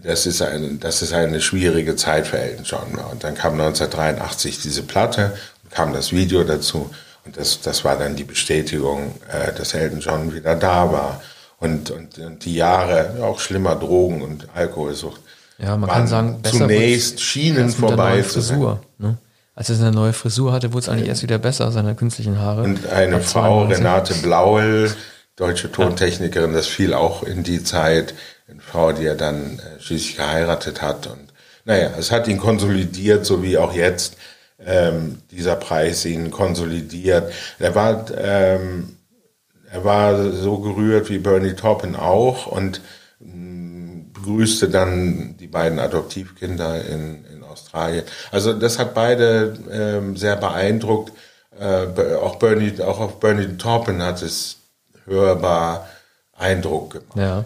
das ist, eine, das ist eine schwierige Zeit für Elton John. Und dann kam 1983 diese Platte, kam das Video dazu und das, das war dann die Bestätigung, äh, dass Elton John wieder da war. Und, und, und die Jahre auch schlimmer Drogen- und Alkoholsucht ja, man kann sagen, zunächst schienen vorbei Frisur. Ne? Als er seine neue Frisur hatte, wurde es eigentlich erst wieder besser, seine künstlichen Haare. Und eine Frau, Renate Blauel, deutsche Tontechnikerin, das fiel auch in die Zeit. Eine Frau, die er dann äh, schließlich geheiratet hat. Und naja, es hat ihn konsolidiert, so wie auch jetzt ähm, dieser Preis ihn konsolidiert. Er war, ähm, er war so gerührt wie Bernie Taupin auch und begrüßte dann die beiden Adoptivkinder in, in Australien. Also das hat beide ähm, sehr beeindruckt. Äh, auch Bernie, auch auf Bernie Taupin hat es hörbar Eindruck gemacht. Ja.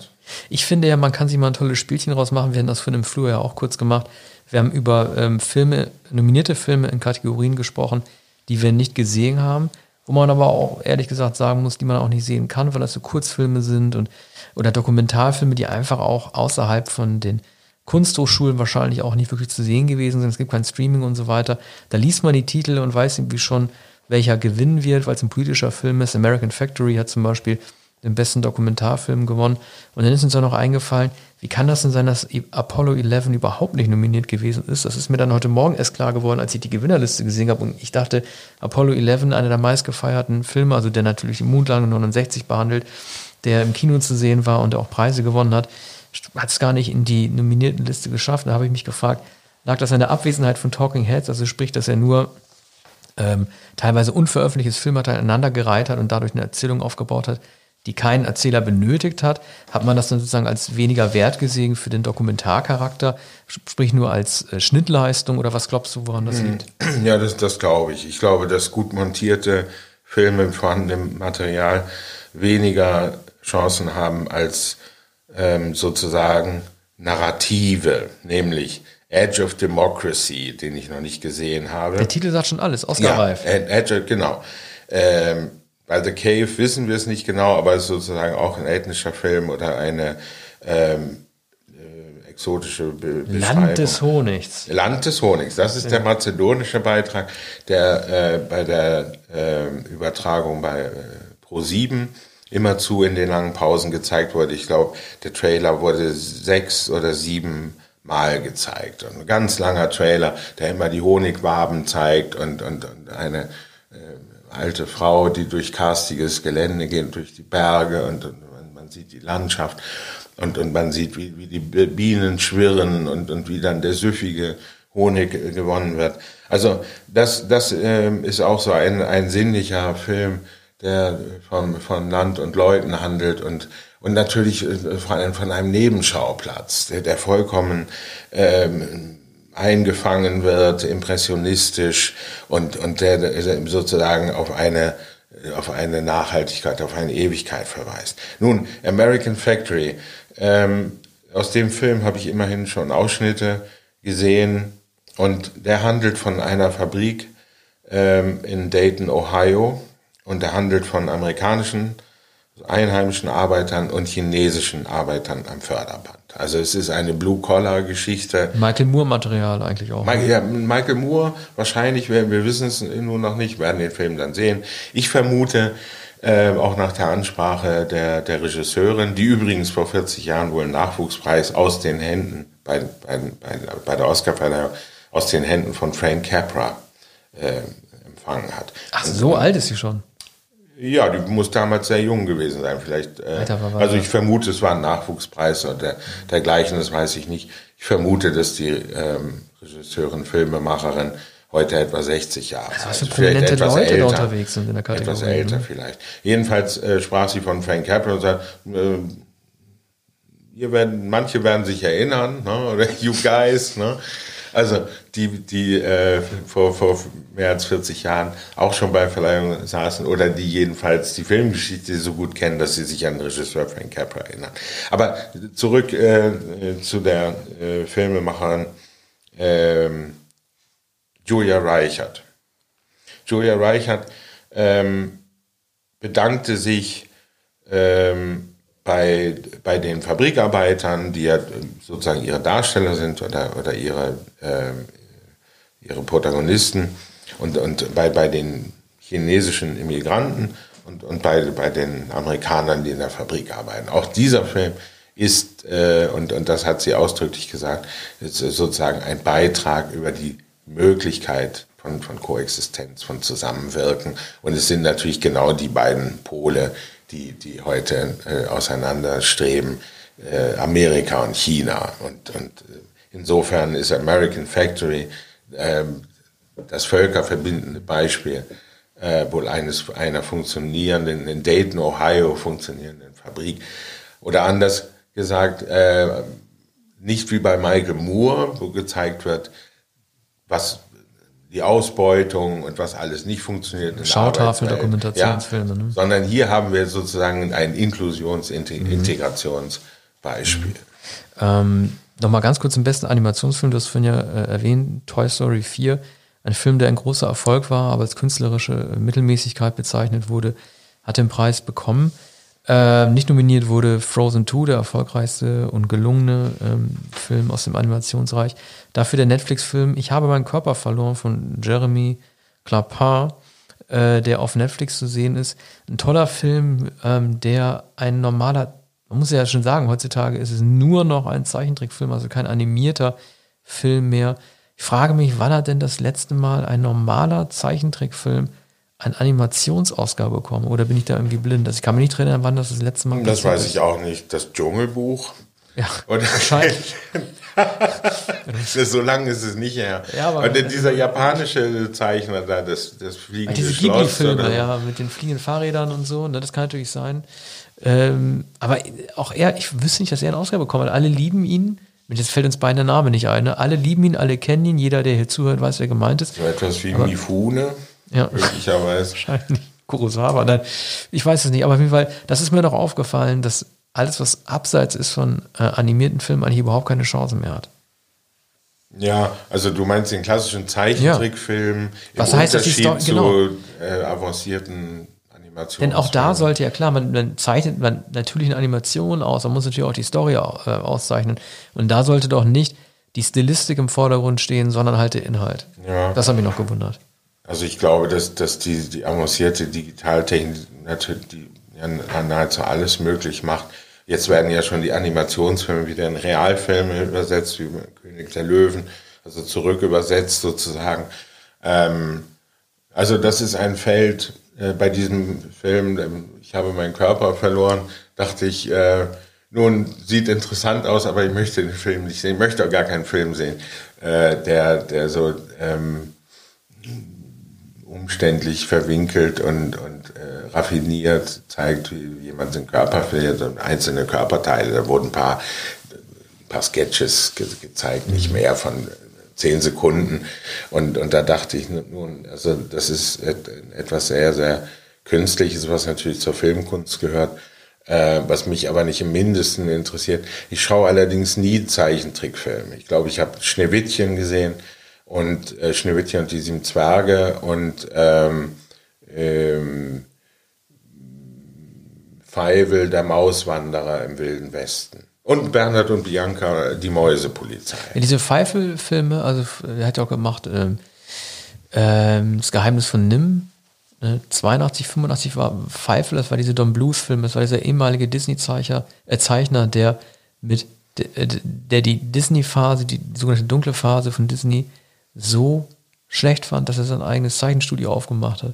Ich finde ja, man kann sich mal ein tolles Spielchen rausmachen. Wir haben das für im Flur ja auch kurz gemacht. Wir haben über ähm, Filme, nominierte Filme in Kategorien gesprochen, die wir nicht gesehen haben, wo man aber auch ehrlich gesagt sagen muss, die man auch nicht sehen kann, weil das so Kurzfilme sind und oder Dokumentarfilme, die einfach auch außerhalb von den Kunsthochschulen wahrscheinlich auch nicht wirklich zu sehen gewesen sind. Es gibt kein Streaming und so weiter. Da liest man die Titel und weiß irgendwie schon, welcher gewinnen wird, weil es ein politischer Film ist. American Factory hat zum Beispiel den besten Dokumentarfilm gewonnen. Und dann ist uns auch noch eingefallen, wie kann das denn sein, dass Apollo 11 überhaupt nicht nominiert gewesen ist? Das ist mir dann heute Morgen erst klar geworden, als ich die Gewinnerliste gesehen habe. Und ich dachte, Apollo 11, einer der meistgefeierten Filme, also der natürlich die Mondlandung 69 behandelt, der im Kino zu sehen war und auch Preise gewonnen hat, hat es gar nicht in die nominierten Liste geschafft. Da habe ich mich gefragt, lag das an der Abwesenheit von Talking Heads? Also sprich, dass er nur ähm, teilweise unveröffentlichtes Filmmaterial aneinandergereiht hat und dadurch eine Erzählung aufgebaut hat, die keinen Erzähler benötigt hat, hat man das dann sozusagen als weniger wert gesehen für den Dokumentarcharakter, sprich nur als äh, Schnittleistung oder was glaubst du, woran das liegt? [clears throat] Ja, das, das glaube ich. Ich glaube, dass gut montierte Filme im vorhandenen Material weniger Chancen haben als ähm, sozusagen Narrative, nämlich Edge of Democracy, den ich noch nicht gesehen habe. Der Titel sagt schon alles, Oscar-reif. Ja, Edge, genau. Ähm, bei The Cave wissen wir es nicht genau, aber es ist sozusagen auch ein ethnischer Film oder eine ähm, äh, exotische Be Land des Honigs. Land des Honigs, das ist ja. der mazedonische Beitrag, der äh, bei der äh, Übertragung bei äh, Pro7 immerzu in den langen Pausen gezeigt wurde. Ich glaube, der Trailer wurde sechs oder sieben Mal gezeigt. Und ein ganz langer Trailer, der immer die Honigwaben zeigt und, und, und eine alte Frau, die durch karstiges Gelände geht, durch die Berge und, und man sieht die Landschaft und, und man sieht, wie, wie die Bienen schwirren und, und wie dann der süffige Honig gewonnen wird. Also das, das äh, ist auch so ein, ein sinnlicher Film, der von, von Land und Leuten handelt und, und natürlich äh, von, von einem Nebenschauplatz, der, der vollkommen ähm, eingefangen wird, impressionistisch und, und der sozusagen auf eine, auf eine Nachhaltigkeit, auf eine Ewigkeit verweist. Nun, American Factory, ähm, aus dem Film habe ich immerhin schon Ausschnitte gesehen und der handelt von einer Fabrik ähm, in Dayton, Ohio und der handelt von amerikanischen einheimischen Arbeitern und chinesischen Arbeitern am Förderband. Also es ist eine Blue-Collar-Geschichte. Michael Moore-Material eigentlich auch. Michael, ja, Michael Moore, wahrscheinlich, wir, wir wissen es nur noch nicht, werden den Film dann sehen. Ich vermute, äh, auch nach der Ansprache der, der Regisseurin, die übrigens vor 40 Jahren wohl einen Nachwuchspreis aus den Händen, bei, bei, bei, bei der Oscarverleihung, aus den Händen von Frank Capra äh, empfangen hat. Ach, so und, alt ist sie schon. Ja, die muss damals sehr jung gewesen sein, vielleicht. Äh, also ich vermute, es war ein Nachwuchspreis oder der, dergleichen, das weiß ich nicht. Ich vermute, dass die ähm, Regisseurin, Filmemacherin heute etwa 60 Jahre alt ist. Also prominente Leute älter, da unterwegs sind in der Kategorie. Etwas älter ne? vielleicht. Jedenfalls äh, sprach sie von Frank Capra und sagt, äh, ihr werden, manche werden sich erinnern, ne? oder [laughs] you guys, ne? Also die, die äh, vor, vor mehr als 40 Jahren auch schon bei Verleihungen saßen oder die jedenfalls die Filmgeschichte so gut kennen, dass sie sich an Regisseur Frank Capra erinnern. Aber zurück äh, zu der äh, Filmemacherin äh, Julia Reichert. Julia Reichert ähm, bedankte sich ähm, bei, bei den Fabrikarbeitern, die ja sozusagen ihre Darsteller sind oder, oder ihre, äh, ihre Protagonisten und, und bei, bei den chinesischen Immigranten und, und bei, bei den Amerikanern, die in der Fabrik arbeiten. Auch dieser Film ist, äh, und, und das hat sie ausdrücklich gesagt, ist sozusagen ein Beitrag über die Möglichkeit von, von Koexistenz, von Zusammenwirken. Und es sind natürlich genau die beiden Pole, die, die heute äh, auseinanderstreben, äh, Amerika und China. Und, und äh, insofern ist American Factory äh, das völkerverbindende Beispiel äh, wohl eines einer funktionierenden, in Dayton, Ohio funktionierenden Fabrik. Oder anders gesagt, äh, nicht wie bei Michael Moore, wo gezeigt wird, was die Ausbeutung und was alles nicht funktioniert. Schautafel, Dokumentationsfilme. Ja, ne? Sondern hier haben wir sozusagen ein Inklusions-Integrationsbeispiel. Mhm. Ähm, Nochmal ganz kurz zum besten Animationsfilm, du hast vorhin ja äh, erwähnt, Toy Story 4. Ein Film, der ein großer Erfolg war, aber als künstlerische Mittelmäßigkeit bezeichnet wurde, hat den Preis bekommen. Ähm, nicht nominiert wurde Frozen 2, der erfolgreichste und gelungene ähm, Film aus dem Animationsreich. Dafür der Netflix-Film Ich habe meinen Körper verloren von Jeremy Clapin, äh, der auf Netflix zu sehen ist. Ein toller Film, ähm, der ein normaler, man muss ja schon sagen, heutzutage ist es nur noch ein Zeichentrickfilm, also kein animierter Film mehr. Ich frage mich, wann hat denn das letzte Mal ein normaler Zeichentrickfilm eine Animationsausgabe bekommen oder bin ich da irgendwie blind? Also ich kann mich nicht erinnern, wann das das letzte Mal Das weiß ist. ich auch nicht. Das Dschungelbuch. Ja, [laughs] und wahrscheinlich. [laughs] so lange ist es nicht her. Ja, aber und dieser japanische Zeichner da, das, das fliegende diese Schloss. Filme, ja, mit den fliegenden Fahrrädern und so, ne, das kann natürlich sein. Ähm, aber auch er, ich wüsste nicht, dass er eine Ausgabe bekommen hat. Alle lieben ihn. Jetzt fällt uns beide Name nicht ein. Ne? Alle lieben ihn, alle kennen ihn. Jeder, der hier zuhört, weiß, wer gemeint ist. So etwas wie aber, Mifune. Ja. Möglicherweise. Wahrscheinlich. Kurosawa. Nein, ich weiß es nicht. Aber auf jeden Fall, das ist mir noch aufgefallen, dass alles, was abseits ist von äh, animierten Filmen, eigentlich überhaupt keine Chance mehr hat. Ja, also du meinst den klassischen Zeichentrickfilm ja. was heißt Unterschied das zu genau. äh, avancierten Animationen. Denn auch da sollte ja klar, man, man zeichnet man natürlich eine Animation aus, man muss natürlich auch die Story äh, auszeichnen. Und da sollte doch nicht die Stilistik im Vordergrund stehen, sondern halt der Inhalt. Ja. Das hat mich noch gewundert. Also ich glaube, dass, dass die, die avancierte Digitaltechnik natürlich die, ja, nahezu alles möglich macht. Jetzt werden ja schon die Animationsfilme wieder in Realfilme übersetzt, wie König der Löwen, also zurück übersetzt sozusagen. Ähm, also das ist ein Feld äh, bei diesem Film, ähm, ich habe meinen Körper verloren, dachte ich, äh, nun sieht interessant aus, aber ich möchte den Film nicht sehen, ich möchte auch gar keinen Film sehen, äh, der, der so ähm, umständlich verwinkelt und, und äh, raffiniert zeigt, wie jemand seinen Körper verliert und einzelne Körperteile. Da wurden ein paar, ein paar Sketches ge gezeigt, nicht mehr von zehn Sekunden. Und, und da dachte ich, nun, also das ist etwas sehr, sehr Künstliches, was natürlich zur Filmkunst gehört, äh, was mich aber nicht im Mindesten interessiert. Ich schaue allerdings nie Zeichentrickfilme. Ich glaube, ich habe Schneewittchen gesehen und äh, Schneewittchen und die sieben Zwerge und ähm, ähm, Feivel, der Mauswanderer im Wilden Westen. Und Bernhard und Bianca, die Mäusepolizei. Ja, diese Pfeifel-Filme, also er hat ja auch gemacht, ähm, ähm, das Geheimnis von Nim, ne, 82, 85 war Pfeifel, das war diese Don Blues-Film, das war dieser ehemalige Disney-Zeichner, äh, Zeichner, der mit der die Disney-Phase, die sogenannte dunkle Phase von Disney so schlecht fand, dass er sein eigenes Zeichenstudio aufgemacht hat.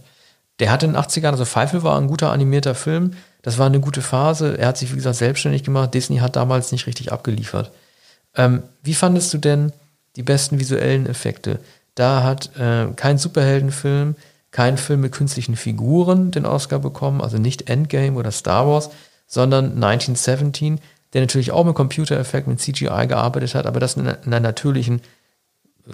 Der hatte in den 80ern, also Pfeifel war ein guter animierter Film, das war eine gute Phase. Er hat sich, wie gesagt, selbstständig gemacht. Disney hat damals nicht richtig abgeliefert. Ähm, wie fandest du denn die besten visuellen Effekte? Da hat äh, kein Superheldenfilm, kein Film mit künstlichen Figuren den Oscar bekommen, also nicht Endgame oder Star Wars, sondern 1917, der natürlich auch mit Computereffekten, mit CGI gearbeitet hat, aber das in einer natürlichen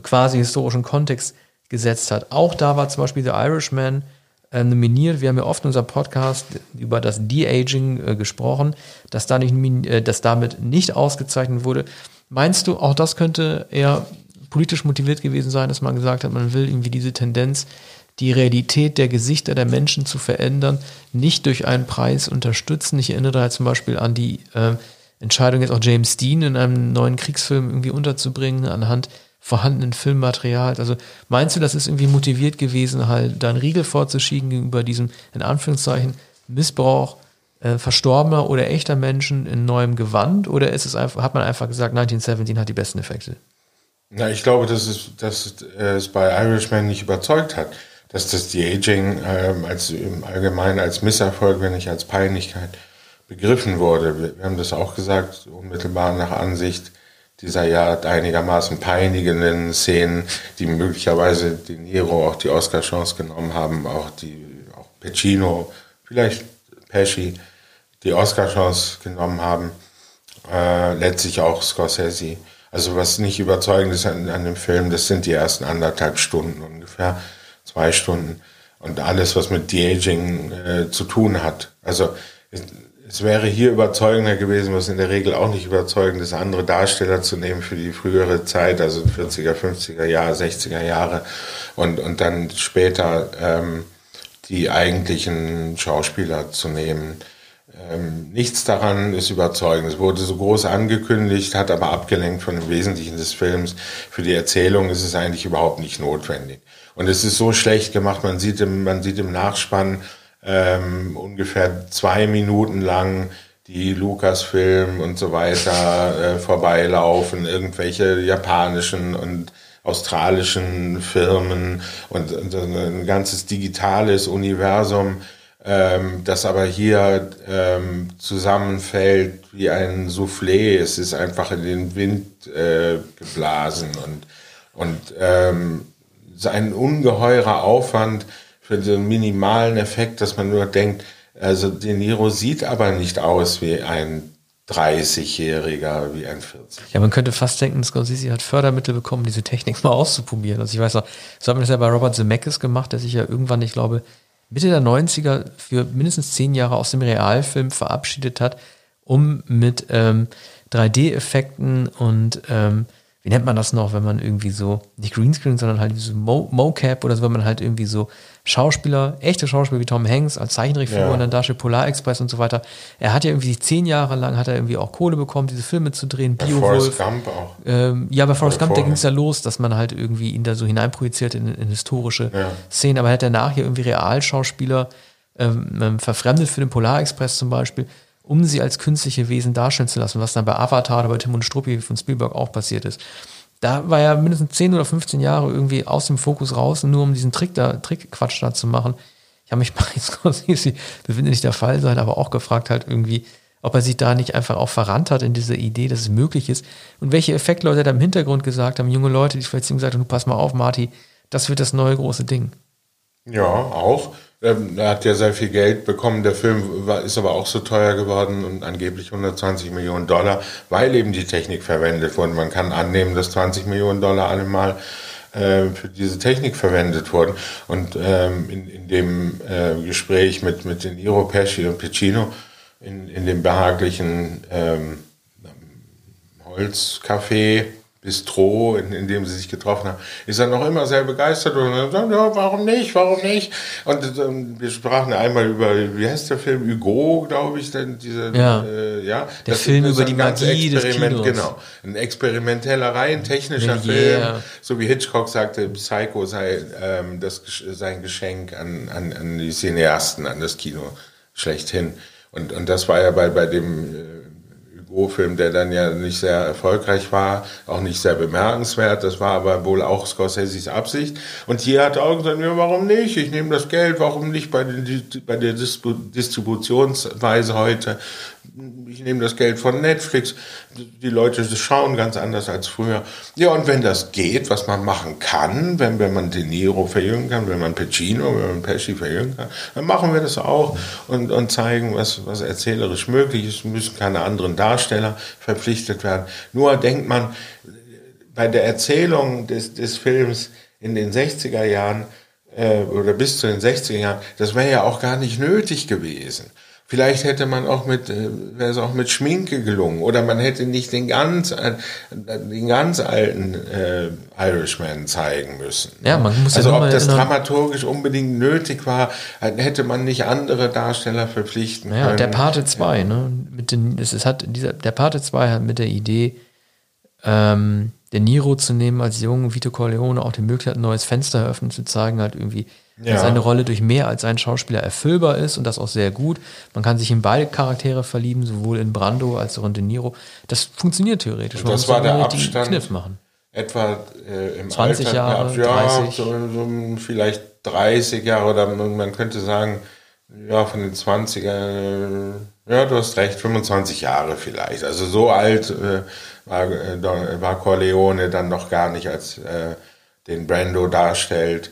quasi historischen Kontext gesetzt hat. Auch da war zum Beispiel The Irishman äh, nominiert. Wir haben ja oft in unserem Podcast über das De-Aging äh, gesprochen, dass, da nicht, äh, dass damit nicht ausgezeichnet wurde. Meinst du, auch das könnte eher politisch motiviert gewesen sein, dass man gesagt hat, man will irgendwie diese Tendenz, die Realität der Gesichter der Menschen zu verändern, nicht durch einen Preis unterstützen? Ich erinnere da zum Beispiel an die äh, Entscheidung, jetzt auch James Dean in einem neuen Kriegsfilm irgendwie unterzubringen, anhand vorhandenen Filmmaterials. Also meinst du, das ist irgendwie motiviert gewesen, halt da einen Riegel vorzuschieben gegenüber diesem, in Anführungszeichen, Missbrauch äh, verstorbener oder echter Menschen in neuem Gewand? Oder ist es einfach, hat man einfach gesagt, 1917 hat die besten Effekte? Na, ich glaube, dass es, dass es bei Irishman nicht überzeugt hat, dass das die Aging ähm, als im Allgemeinen als Misserfolg, wenn nicht als Peinlichkeit begriffen wurde. Wir, wir haben das auch gesagt, unmittelbar nach Ansicht dieser ja einigermaßen peinigenden Szenen, die möglicherweise De Niro auch die Oscar-Chance genommen haben, auch die auch Pacino, vielleicht Pesci, die Oscar-Chance genommen haben, äh, letztlich auch Scorsese. Also was nicht überzeugend ist an, an dem Film, das sind die ersten anderthalb Stunden ungefähr, zwei Stunden. Und alles, was mit De-Aging äh, zu tun hat. Also es, wäre hier überzeugender gewesen, was in der Regel auch nicht überzeugend ist, andere Darsteller zu nehmen für die frühere Zeit, also 40er, 50er Jahre, 60er Jahre und, und dann später ähm, die eigentlichen Schauspieler zu nehmen. Ähm, nichts daran ist überzeugend. Es wurde so groß angekündigt, hat aber abgelenkt von dem Wesentlichen des Films. Für die Erzählung ist es eigentlich überhaupt nicht notwendig. Und es ist so schlecht gemacht, man sieht im, man sieht im Nachspann ähm, ungefähr zwei Minuten lang die Lucasfilm und so weiter äh, vorbeilaufen, irgendwelche japanischen und australischen Firmen und, und ein ganzes digitales Universum ähm, das aber hier ähm, zusammenfällt wie ein Soufflé. Es ist einfach in den Wind äh, geblasen und, und ähm, ein ungeheurer Aufwand für den minimalen Effekt, dass man nur denkt, also De Niro sieht aber nicht aus wie ein 30-Jähriger, wie ein 40. Ja, man könnte fast denken, Scorsese hat Fördermittel bekommen, diese Technik mal auszuprobieren. Also ich weiß noch, so hat man das ja bei Robert Zemeckis gemacht, der sich ja irgendwann, ich glaube, Mitte der 90er für mindestens zehn Jahre aus dem Realfilm verabschiedet hat, um mit ähm, 3D-Effekten und ähm, wie nennt man das noch, wenn man irgendwie so, nicht Greenscreen, sondern halt so Mo Mocap oder so, wenn man halt irgendwie so Schauspieler, echte Schauspieler wie Tom Hanks als Zeichentrickfigur ja. dann darstellt, Polar Express und so weiter. Er hat ja irgendwie zehn Jahre lang, hat er irgendwie auch Kohle bekommen, diese Filme zu drehen, bei Forrest Gump auch. Ähm, ja, bei Forrest Gump, da ging es ja los, dass man halt irgendwie ihn da so hineinprojiziert in, in historische ja. Szenen, aber er hat danach hier irgendwie Realschauspieler ähm, ähm, verfremdet für den Polar Express zum Beispiel um sie als künstliche Wesen darstellen zu lassen, was dann bei Avatar oder bei Tim und Struppi von Spielberg auch passiert ist. Da war er mindestens 10 oder 15 Jahre irgendwie aus dem Fokus raus, nur um diesen Trick da, Trickquatsch da zu machen. Ich habe mich [laughs] bei Scorsese, das wird nicht der Fall sein, aber auch gefragt halt irgendwie, ob er sich da nicht einfach auch verrannt hat in diese Idee, dass es möglich ist und welche Effektleute da im Hintergrund gesagt haben, junge Leute, die vielleicht ihm gesagt haben, du pass mal auf, Marty, das wird das neue große Ding. Ja, auch. Ähm, er hat ja sehr viel Geld bekommen. Der Film war, ist aber auch so teuer geworden und angeblich 120 Millionen Dollar, weil eben die Technik verwendet wurde. Man kann annehmen, dass 20 Millionen Dollar allemal äh, für diese Technik verwendet wurden. Und ähm, in, in dem äh, Gespräch mit, mit den Niro, Pesci und Piccino, in, in dem behaglichen ähm, Holzcafé, Bistro, in, in dem sie sich getroffen haben, ist er noch immer sehr begeistert? Und dann sagt, ja, warum nicht, warum nicht? Und ähm, wir sprachen einmal über, wie heißt der Film, Hugo, glaube ich, denn diese, ja, äh, ja. Der Film über die Magie des Kinos. Genau, ein experimenteller, rein technischer ja, Film, so wie Hitchcock sagte, Psycho sei ähm, das, sein Geschenk an, an, an die Cineasten, an das Kino schlechthin. Und, und das war ja bei, bei dem Hugo-Film, der dann ja nicht sehr erfolgreich war, auch nicht sehr bemerkenswert. Das war aber wohl auch Scorseses Absicht. Und hier hat er auch gesagt, ja, warum nicht? Ich nehme das Geld, warum nicht bei, den, bei der Distributionsweise heute? Ich nehme das Geld von Netflix. Die Leute schauen ganz anders als früher. Ja, und wenn das geht, was man machen kann, wenn, wenn man De Niro verjüngen kann, wenn man Pacino, wenn man Pesci verjüngen kann, dann machen wir das auch und, und zeigen, was, was erzählerisch möglich ist. Müssen keine anderen Darsteller verpflichtet werden. Nur denkt man, bei der Erzählung des, des Films in den 60er Jahren, äh, oder bis zu den 60er Jahren, das wäre ja auch gar nicht nötig gewesen. Vielleicht hätte man auch mit, äh, wäre es auch mit Schminke gelungen. Oder man hätte nicht den ganz, äh, den ganz alten äh, Irishman zeigen müssen. Ja, man muss also ja ob das dramaturgisch unbedingt nötig war, hätte man nicht andere Darsteller verpflichten ja, können. Der Pate 2, ne? Mit den, es hat dieser, der Pate 2 hat mit der Idee, ähm, den Niro zu nehmen als jungen Vito Corleone auch die Möglichkeit, ein neues Fenster eröffnen zu zeigen, halt irgendwie ja. dass seine Rolle durch mehr als einen Schauspieler erfüllbar ist und das auch sehr gut. Man kann sich in beide Charaktere verlieben, sowohl in Brando als auch in De Niro. Das funktioniert theoretisch. Man das war der Abstand. Kniff machen. Etwa äh, im 20 Alter, Jahre, ja, 30. So, so, vielleicht 30 Jahre oder man könnte sagen, ja, von den 20er, ja, du hast recht, 25 Jahre vielleicht. Also so alt äh, war, äh, war Corleone dann noch gar nicht, als äh, den Brando darstellt.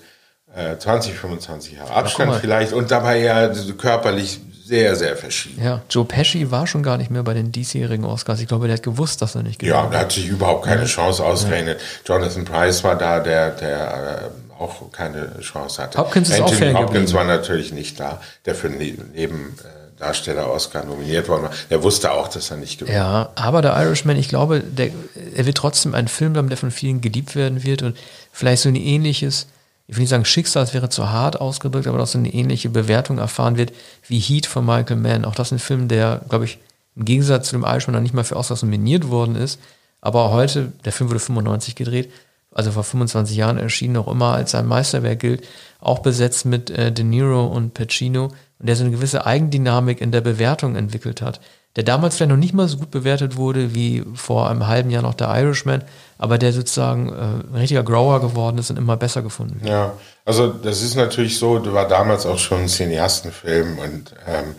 20, äh, 25 Jahre Abstand vielleicht und dabei ja körperlich sehr, sehr verschieden. Ja, Joe Pesci war schon gar nicht mehr bei den diesjährigen Oscars. Ich glaube, der hat gewusst, dass er nicht gewinnt. Ja, der hat sich überhaupt keine ja. Chance ausgerechnet. Ja. Jonathan Price war da, der, der äh, auch keine Chance hatte. Hopkins ist Anthony auch Hopkins war natürlich nicht da, der für neben Darsteller Oscar nominiert worden war. Der wusste auch, dass er nicht gewinnt. Ja, aber der Irishman, ich glaube, der, er wird trotzdem ein Film bleiben, der von vielen geliebt werden wird und vielleicht so ein ähnliches ich will nicht sagen Schicksal, es wäre zu hart ausgedrückt, aber auch so eine ähnliche Bewertung erfahren wird wie Heat von Michael Mann. Auch das ist ein Film, der, glaube ich, im Gegensatz zu dem Irishman noch nicht mal für Oscars nominiert worden ist. Aber heute, der Film wurde 95 gedreht, also vor 25 Jahren erschienen, noch immer als ein Meisterwerk gilt, auch besetzt mit äh, De Niro und Pacino und der so eine gewisse Eigendynamik in der Bewertung entwickelt hat der damals vielleicht noch nicht mal so gut bewertet wurde wie vor einem halben Jahr noch der Irishman, aber der sozusagen äh, ein richtiger Grower geworden ist und immer besser gefunden wird. Ja, also das ist natürlich so, du war damals auch schon ein Cineastenfilm und ähm,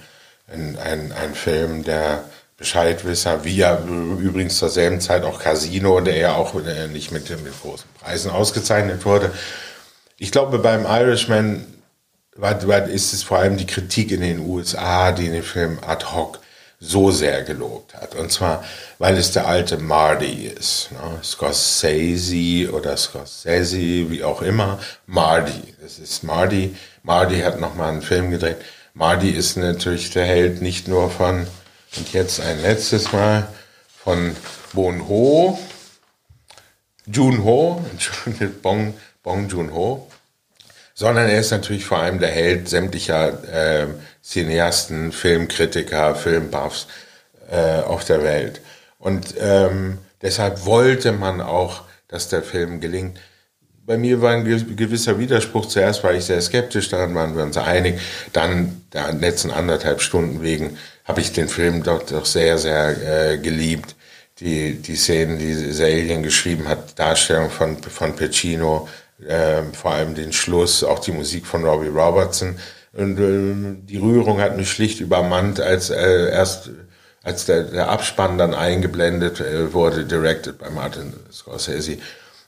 ein, ein, ein Film, der Bescheidwisser, wie ja übrigens zur selben Zeit auch Casino, der ja auch äh, nicht mit, mit großen Preisen ausgezeichnet wurde. Ich glaube, beim Irishman war, war, ist es vor allem die Kritik in den USA, die den Film ad hoc so sehr gelobt hat. Und zwar, weil es der alte Marty ist. Ne? Scorsese oder Scorsese, wie auch immer. Marty. Das ist Marty. Marty hat nochmal einen Film gedreht. Marty ist natürlich der Held nicht nur von, und jetzt ein letztes Mal, von Bon Ho, Jun Ho, [laughs] Bong, Bong Jun Ho, sondern er ist natürlich vor allem der Held sämtlicher äh, Cineasten, Filmkritiker, Filmbuffs äh, auf der Welt. Und ähm, deshalb wollte man auch, dass der Film gelingt. Bei mir war ein gewisser Widerspruch. Zuerst war ich sehr skeptisch, daran waren wir uns einig. Dann, der letzten anderthalb Stunden wegen, habe ich den Film doch, doch sehr, sehr äh, geliebt. Die, die Szenen, die Serien geschrieben hat, Darstellung von, von Pacino, äh, vor allem den Schluss, auch die Musik von Robbie Robertson. Und äh, die Rührung hat mich schlicht übermannt, als äh, erst als der, der Abspann dann eingeblendet äh, wurde, directed by Martin Scorsese.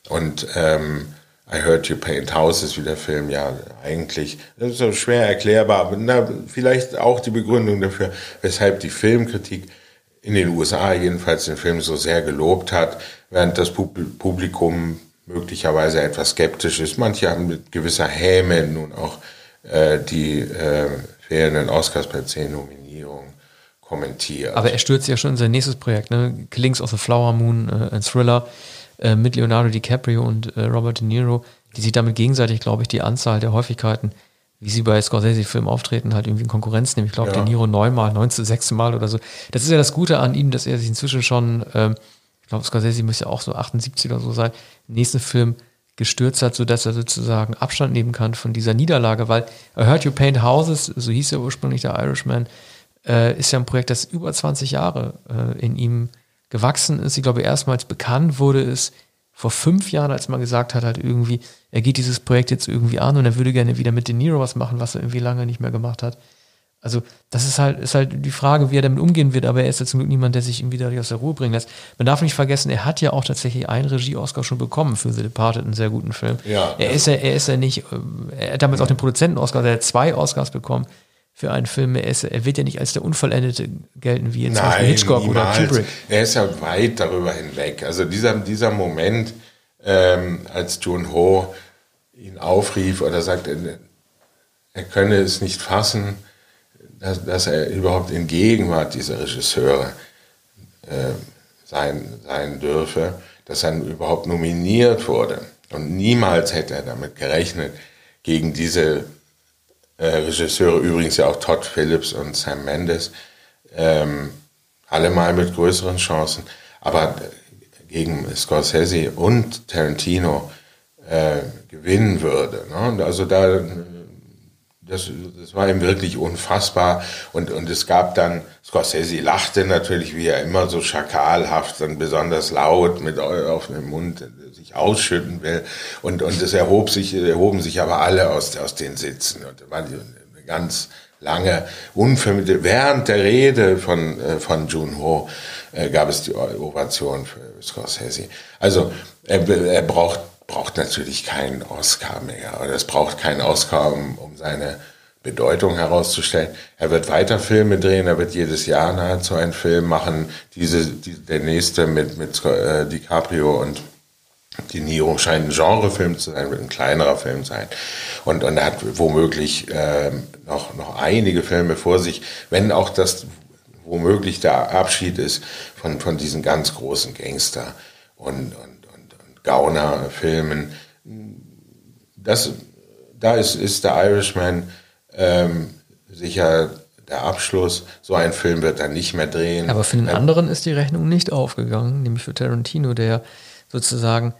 Und ähm, I Heard You Paint Houses, wie der Film ja eigentlich, das ist so schwer erklärbar, aber na, vielleicht auch die Begründung dafür, weshalb die Filmkritik in den USA jedenfalls den Film so sehr gelobt hat, während das Publikum möglicherweise etwas skeptisch ist. Manche haben mit gewisser Häme nun auch die äh, fehlenden Oscars bei zehn Nominierungen kommentiert. Aber er stürzt ja schon in sein nächstes Projekt, ne? Killings of the Flower Moon, äh, ein Thriller äh, mit Leonardo DiCaprio und äh, Robert De Niro, die sich damit gegenseitig, glaube ich, die Anzahl der Häufigkeiten, wie sie bei Scorsese-Filmen auftreten, halt irgendwie in Konkurrenz nehmen. Ich glaube, ja. De Niro neunmal, neunzehn, sechsmal oder so. Das ist ja das Gute an ihm, dass er sich inzwischen schon ähm, glaube, Scorsese müsste ja auch so 78 oder so sein, im nächsten Film gestürzt hat, sodass er sozusagen Abstand nehmen kann von dieser Niederlage, weil I Heard You Paint Houses, so hieß ja ursprünglich der Irishman, äh, ist ja ein Projekt, das über 20 Jahre äh, in ihm gewachsen ist. Ich glaube, erstmals bekannt wurde es vor fünf Jahren, als man gesagt hat, halt irgendwie, er geht dieses Projekt jetzt irgendwie an und er würde gerne wieder mit De Niro was machen, was er irgendwie lange nicht mehr gemacht hat. Also das ist halt, ist halt die Frage, wie er damit umgehen wird, aber er ist ja zum Glück niemand, der sich ihm wieder aus der Ruhe bringen lässt. Man darf nicht vergessen, er hat ja auch tatsächlich einen Regie-Oscar schon bekommen für The Departed, einen sehr guten Film. Ja, er ist ja, er ist ja nicht, äh, er hat damals auch den Produzenten-Oscar, der hat zwei Oscars bekommen für einen Film. Er, ist, er wird ja nicht als der Unvollendete gelten, wie jetzt Nein, zum Beispiel Hitchcock niemals. oder Kubrick. Er ist ja weit darüber hinweg. Also dieser, dieser Moment, ähm, als Jun Ho ihn aufrief oder sagte, er könne es nicht fassen, dass, dass er überhaupt in Gegenwart dieser Regisseure äh, sein, sein dürfe, dass er überhaupt nominiert wurde. Und niemals hätte er damit gerechnet, gegen diese äh, Regisseure, übrigens ja auch Todd Phillips und Sam Mendes, ähm, alle mal mit größeren Chancen, aber gegen Scorsese und Tarantino äh, gewinnen würde. Ne? Also da das, das war ihm wirklich unfassbar. Und, und es gab dann, Scorsese lachte natürlich, wie er immer so schakalhaft und besonders laut mit offenem Mund sich ausschütten will. Und, und es erhob sich, erhoben sich aber alle aus, aus den Sitzen. Und da war eine ganz lange, unvermittelt, während der Rede von, äh, von Jun Ho äh, gab es die Ovation für Scorsese. Also er, er braucht braucht natürlich keinen Oscar mehr. Oder es braucht keinen Oscar, um, um seine Bedeutung herauszustellen. Er wird weiter Filme drehen, er wird jedes Jahr nahezu einen Film machen. Diese, die, der nächste mit, mit äh, DiCaprio und die Niro scheint ein Genrefilm zu sein, wird ein kleinerer Film sein. Und, und er hat womöglich äh, noch, noch einige Filme vor sich, wenn auch das womöglich der Abschied ist von, von diesen ganz großen Gangster- und, und, Gauner-Filmen. Das, da ist, ist der Irishman ähm, sicher der Abschluss. So ein Film wird er nicht mehr drehen. Aber für den anderen ist die Rechnung nicht aufgegangen, nämlich für Tarantino, der sozusagen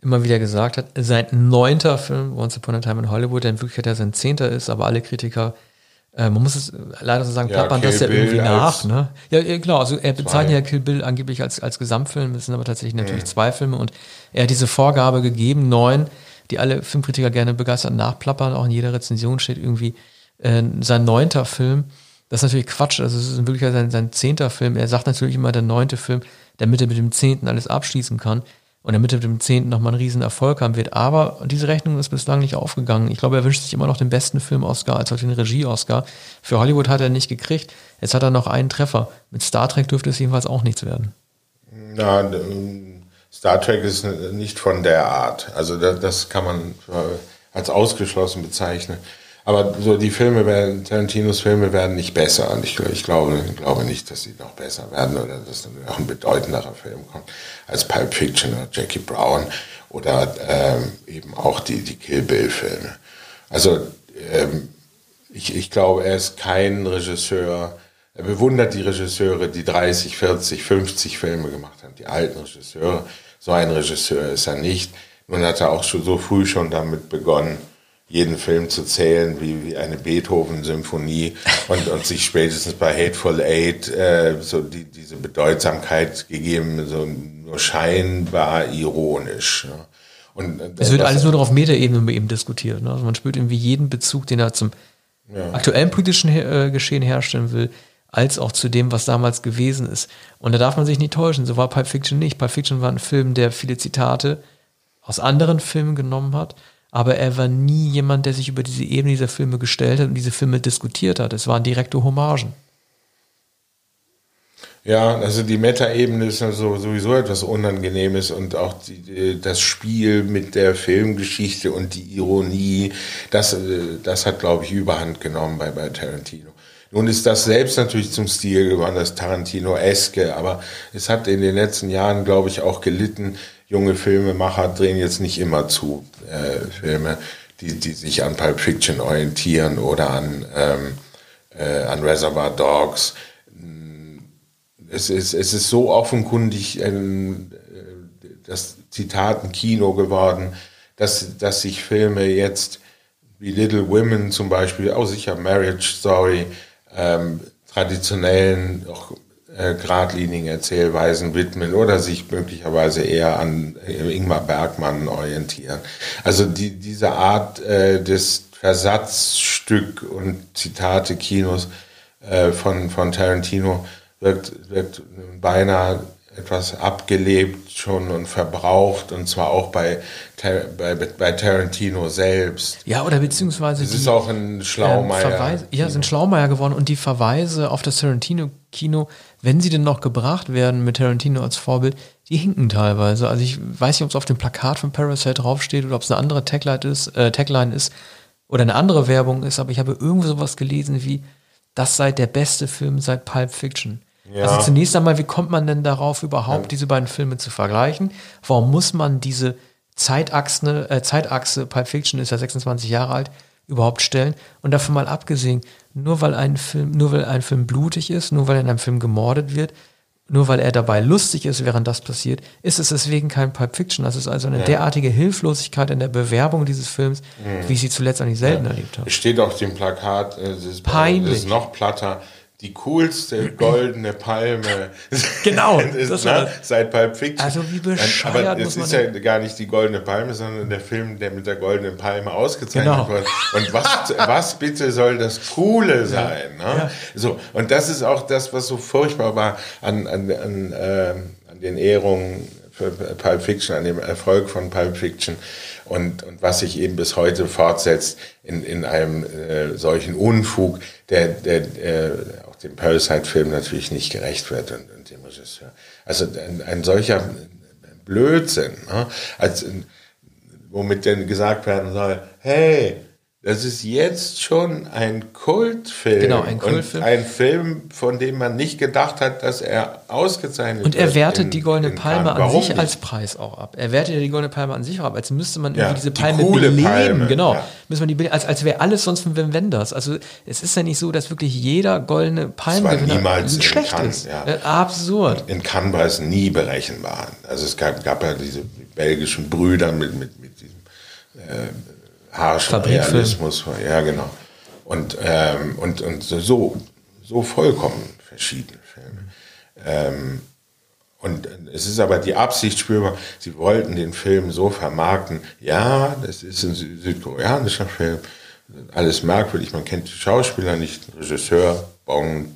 immer wieder gesagt hat, sein neunter Film, Once Upon a Time in Hollywood, der in Wirklichkeit ja sein zehnter ist, aber alle Kritiker, äh, man muss es leider so sagen, Ja, plappern Kill das ja Bill irgendwie nach. Ne? Ja, ja, genau, also er bezeichnet ja Kill Bill angeblich als, als Gesamtfilm, es sind aber tatsächlich natürlich zwei Filme und er hat diese Vorgabe gegeben, neun, die alle Filmkritiker gerne begeistert nachplappern, auch in jeder Rezension steht irgendwie äh, sein neunter Film. Das ist natürlich Quatsch, also es ist in Wirklichkeit sein, sein zehnter Film. Er sagt natürlich immer der neunte Film, damit er mit dem zehnten alles abschließen kann und damit er mit dem zehnten nochmal einen riesen Erfolg haben wird. Aber diese Rechnung ist bislang nicht aufgegangen. Ich glaube, er wünscht sich immer noch den besten Film-Oscar als auch den Regie-Oscar. Für Hollywood hat er nicht gekriegt. Jetzt hat er noch einen Treffer. Mit Star Trek dürfte es jedenfalls auch nichts werden. Na, Star Trek ist nicht von der Art. Also das, das kann man äh, als ausgeschlossen bezeichnen. Aber so die Filme werden, Tarantinos Filme werden nicht besser. Und ich, ich glaube, ich glaube nicht, dass sie noch besser werden oder dass dann noch ein bedeutenderer Film kommt als Pulp Fiction oder Jackie Brown oder ähm, eben auch die, die Kill Bill Filme. Also ähm, ich, ich glaube, er ist kein Regisseur. Er bewundert die Regisseure, die 30, 40, 50 Filme gemacht haben, die alten Regisseure. So ein Regisseur ist er nicht. Nun hat er auch schon so früh schon damit begonnen, jeden Film zu zählen wie, wie eine Beethoven-Symphonie [laughs] und, und sich spätestens bei Hateful Eight äh, so die, diese Bedeutsamkeit gegeben, so nur scheinbar ironisch. Ne? Und, äh, Es wird alles nur noch auf Metaebene mit ihm diskutiert. Ne? Also man spürt irgendwie jeden Bezug, den er zum aktuellen politischen äh, Geschehen herstellen will, als auch zu dem, was damals gewesen ist. Und da darf man sich nicht täuschen. So war Pulp Fiction nicht. Pulp Fiction war ein Film, der viele Zitate aus anderen Filmen genommen hat, aber er war nie jemand, der sich über diese Ebene dieser Filme gestellt hat und diese Filme diskutiert hat. Es waren direkte Hommagen. Ja, also die Metaebene ist also sowieso etwas Unangenehmes und auch die, die, das Spiel mit der Filmgeschichte und die Ironie, das, äh, das hat, glaube ich, Überhand genommen bei, bei Tarantino. Nun ist das selbst natürlich zum Stil geworden, das Tarantino-eske, aber es hat in den letzten Jahren, glaube ich, auch gelitten. Junge Filmemacher drehen jetzt nicht immer zu äh, Filme, die, die sich an Pulp Fiction orientieren oder an, ähm, äh, an Reservoir Dogs. Es ist, es ist so offenkundig ähm, äh, das Zitat ein Kino geworden, dass, dass sich Filme jetzt wie Little Women zum Beispiel, auch sicher Marriage Story, ähm, traditionellen, auch äh, geradlinigen Erzählweisen widmen oder sich möglicherweise eher an äh, Ingmar Bergmann orientieren. Also die, diese Art äh, des Versatzstück und Zitate-Kinos äh, von, von Tarantino wird, wird beinahe etwas abgelebt schon und verbraucht und zwar auch bei, bei, bei Tarantino selbst. Ja, oder beziehungsweise Es die, ist auch ein Schlaumeier. Ähm, Verweise, ja, sind Schlaumeier geworden und die Verweise auf das Tarantino-Kino, wenn sie denn noch gebracht werden mit Tarantino als Vorbild, die hinken teilweise. Also ich weiß nicht, ob es auf dem Plakat von Parasite draufsteht oder ob es eine andere Tagline ist, äh, Tagline ist oder eine andere Werbung ist, aber ich habe irgendwo sowas gelesen wie, das sei der beste Film seit Pulp Fiction. Ja. Also zunächst einmal, wie kommt man denn darauf, überhaupt diese beiden Filme zu vergleichen? Warum muss man diese Zeitachse, äh, Zeitachse, Pulp Fiction ist ja 26 Jahre alt, überhaupt stellen? Und davon mal abgesehen, nur weil ein Film, nur weil ein Film blutig ist, nur weil in einem Film gemordet wird, nur weil er dabei lustig ist, während das passiert, ist es deswegen kein Pulp Fiction. Das ist also eine derartige Hilflosigkeit in der Bewerbung dieses Films, wie ich sie zuletzt eigentlich selten erlebt habe. Es steht auf dem Plakat, äh, das ist, Peinlich. das ist noch platter, die coolste goldene Palme. Genau, [laughs] ist, das war ne, seit Pulp Fiction. Also wie bescheuert Aber es ist ja gar nicht die goldene Palme, sondern der Film, der mit der goldenen Palme ausgezeichnet Genau. wurde. Und was, was bitte soll das Coole sein? Ne? Ja. So, und das ist auch das, was so furchtbar war an, an, an, ähm, an den Ehrungen für Pulp Fiction, an dem Erfolg von Pulp Fiction und, und was sich eben bis heute fortsetzt in, in einem äh, solchen Unfug, der, der äh, auch dem Parasite-Film natürlich nicht gerecht wird und, und dem Regisseur. Also ein, ein solcher Blödsinn, ne? als, womit denn gesagt werden soll, hey, das ist jetzt schon ein Kultfilm. Genau, ein Kultfilm. Und ein Film, von dem man nicht gedacht hat, dass er ausgezeichnet wird. Und er wertet in, die Goldene Palme an sich nicht? als Preis auch ab. Er wertet ja die Goldene Palme an sich auch ab, als müsste man ja, irgendwie diese Palme die beleben. Palme, genau. Ja. Müsste man die als, als wäre alles sonst von Wim Wenders. Also es ist ja nicht so, dass wirklich jeder Goldene Palme schlecht Cannes, ist. Ja. Äh, absurd. In Cannes war es nie berechenbar. Also es gab, gab ja diese belgischen Brüder mit, mit, mit diesem äh, harschen Realismus. Ja, genau. Und, ähm, und, und so, so vollkommen verschiedene Filme. Ähm, und es ist aber die Absicht spürbar, sie wollten den Film so vermarkten, ja, das ist ein südkoreanischer Film, alles merkwürdig, man kennt die Schauspieler nicht, Regisseur Bong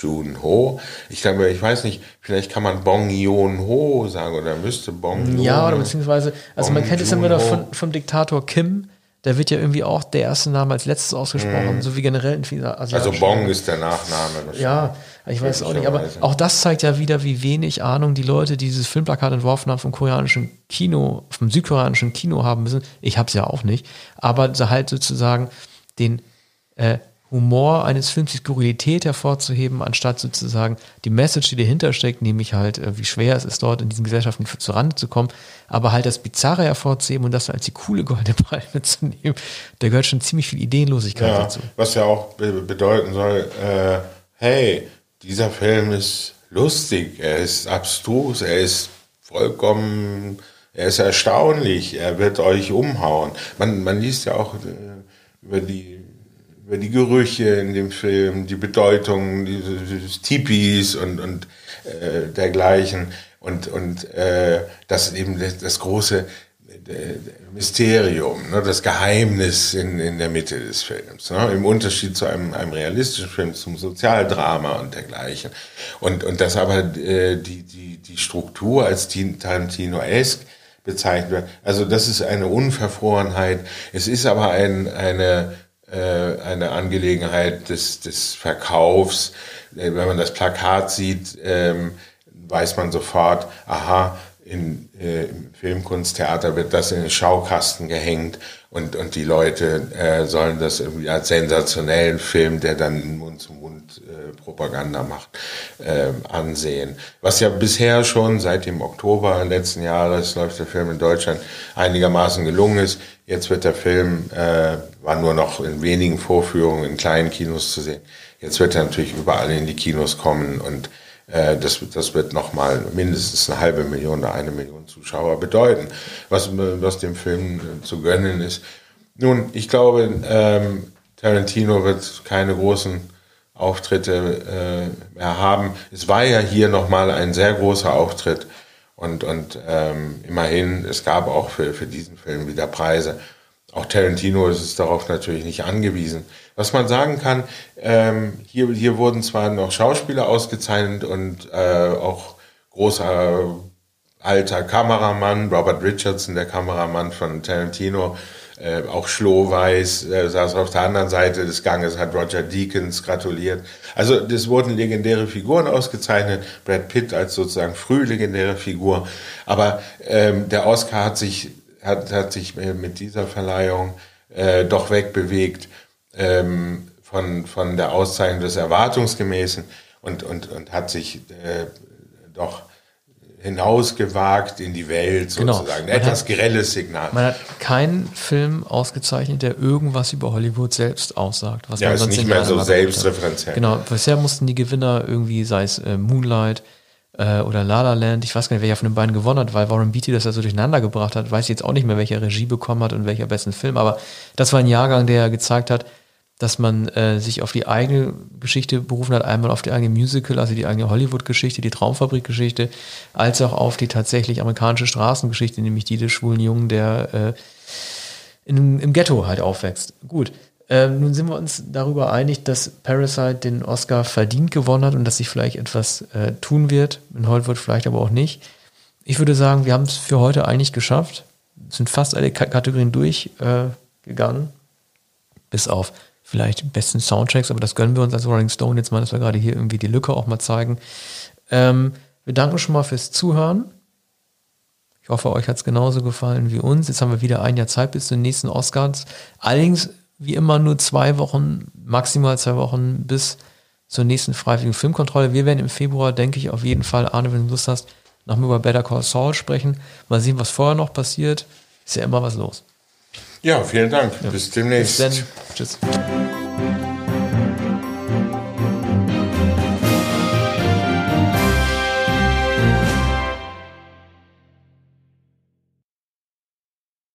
Joon-ho. Ich glaube, ich weiß nicht, vielleicht kann man Bong Joon-ho sagen oder müsste Bong Ja, oder beziehungsweise, also Bong man kennt es immer noch von, vom Diktator Kim, da wird ja irgendwie auch der erste Name als letztes ausgesprochen, mm. so wie generell in vielen Also Bong ist der Nachname. Ja, ich weiß auch nicht, aber auch das zeigt ja wieder, wie wenig Ahnung die Leute, die dieses Filmplakat entworfen haben, vom koreanischen Kino, vom südkoreanischen Kino haben müssen. Ich habe es ja auch nicht, aber halt sozusagen den äh, Humor eines Films, die Skurrilität hervorzuheben, anstatt sozusagen die Message, die dahinter steckt, nämlich halt, äh, wie schwer es ist, dort in diesen Gesellschaften zu Rande zu kommen, aber halt das Bizarre hervorzuheben und das als die coole goldene Palme [laughs] zu nehmen, da gehört schon ziemlich viel Ideenlosigkeit ja, dazu. Was ja auch bedeuten soll, äh, hey, dieser Film ist lustig, er ist abstrus, er ist vollkommen, er ist erstaunlich, er wird euch umhauen. Man, man liest ja auch äh, über die über die Gerüche in dem Film, die Bedeutung dieses Tipis und, und äh, dergleichen und, und äh, das eben das, das große äh, Mysterium, ne, das Geheimnis in, in der Mitte des Films. Ne, Im Unterschied zu einem, einem realistischen Film, zum Sozialdrama und dergleichen. Und, und das aber äh, die, die, die Struktur als Tarantino-esque bezeichnet wird. Also das ist eine Unverfrorenheit. Es ist aber ein, eine eine Angelegenheit des, des Verkaufs. Äh, wenn man das Plakat sieht, ähm, weiß man sofort, aha, in, äh, im Filmkunsttheater wird das in den Schaukasten gehängt und, und die Leute äh, sollen das irgendwie als sensationellen Film, der dann Mund-zu-Mund-Propaganda äh, macht, äh, ansehen. Was ja bisher schon seit dem Oktober letzten Jahres läuft der Film in Deutschland einigermaßen gelungen ist. Jetzt wird der Film, äh, war nur noch in wenigen Vorführungen in kleinen Kinos zu sehen. Jetzt wird er natürlich überall in die Kinos kommen und das, das wird nochmal mindestens eine halbe Million oder eine Million Zuschauer bedeuten, was, was dem Film zu gönnen ist. Nun, ich glaube, ähm, Tarantino wird keine großen Auftritte äh, mehr haben. Es war ja hier nochmal ein sehr großer Auftritt und, und ähm, immerhin, es gab auch für, für diesen Film wieder Preise. Auch Tarantino ist es darauf natürlich nicht angewiesen. Was man sagen kann, ähm, hier, hier wurden zwar noch Schauspieler ausgezeichnet und äh, auch großer alter Kameramann, Robert Richardson, der Kameramann von Tarantino, äh, auch Schlohweiß, äh, saß auf der anderen Seite des Ganges, hat Roger Deakins gratuliert. Also das wurden legendäre Figuren ausgezeichnet, Brad Pitt als sozusagen früh legendäre Figur. Aber ähm, der Oscar hat sich, hat, hat sich mit dieser Verleihung äh, doch wegbewegt ähm, von, von der Auszeichnung des Erwartungsgemäßen und, und, und hat sich äh, doch hinausgewagt in die Welt Genau. sozusagen. Man Etwas hat- grelles Signal. Man hat keinen Film ausgezeichnet, der irgendwas über Hollywood selbst aussagt. Was Ja, man ist sonst nicht in mehr so selbstreferenziell. Genau, bisher mussten die Gewinner irgendwie, sei es äh, Moonlight äh, oder La La Land, ich weiß gar nicht, welcher von den beiden gewonnen hat, weil Warren Beatty das ja so durcheinander gebracht hat, weiß ich jetzt auch nicht mehr, welcher Regie bekommen hat und welcher besten Film, aber das war ein Jahrgang, der gezeigt hat, dass man äh, sich auf die eigene Geschichte berufen hat, einmal auf die eigene Musical, also die eigene Hollywood-Geschichte, die Traumfabrik-Geschichte, als auch auf die tatsächlich amerikanische Straßengeschichte, nämlich die des schwulen Jungen, der äh, in, im Ghetto halt aufwächst. Gut. Ähm, nun sind wir uns darüber einig, dass Parasite den Oscar verdient gewonnen hat und dass sich vielleicht etwas äh, tun wird. In Hollywood vielleicht aber auch nicht. Ich würde sagen, wir haben es für heute eigentlich geschafft. sind fast alle K Kategorien durchgegangen. Äh, bis auf vielleicht besten Soundtracks, aber das gönnen wir uns als Rolling Stone jetzt mal, dass wir gerade hier irgendwie die Lücke auch mal zeigen. Ähm, wir danken schon mal fürs Zuhören. Ich hoffe, euch hat es genauso gefallen wie uns. Jetzt haben wir wieder ein Jahr Zeit bis zum nächsten Oscars. Allerdings, wie immer, nur zwei Wochen, maximal zwei Wochen bis zur nächsten freiwilligen Filmkontrolle. Wir werden im Februar, denke ich, auf jeden Fall, Arne, wenn du Lust hast, nochmal über Better Call Saul sprechen. Mal sehen, was vorher noch passiert. Ist ja immer was los. Ja, vielen Dank. Ja. Bis demnächst. Bis. Tschüss.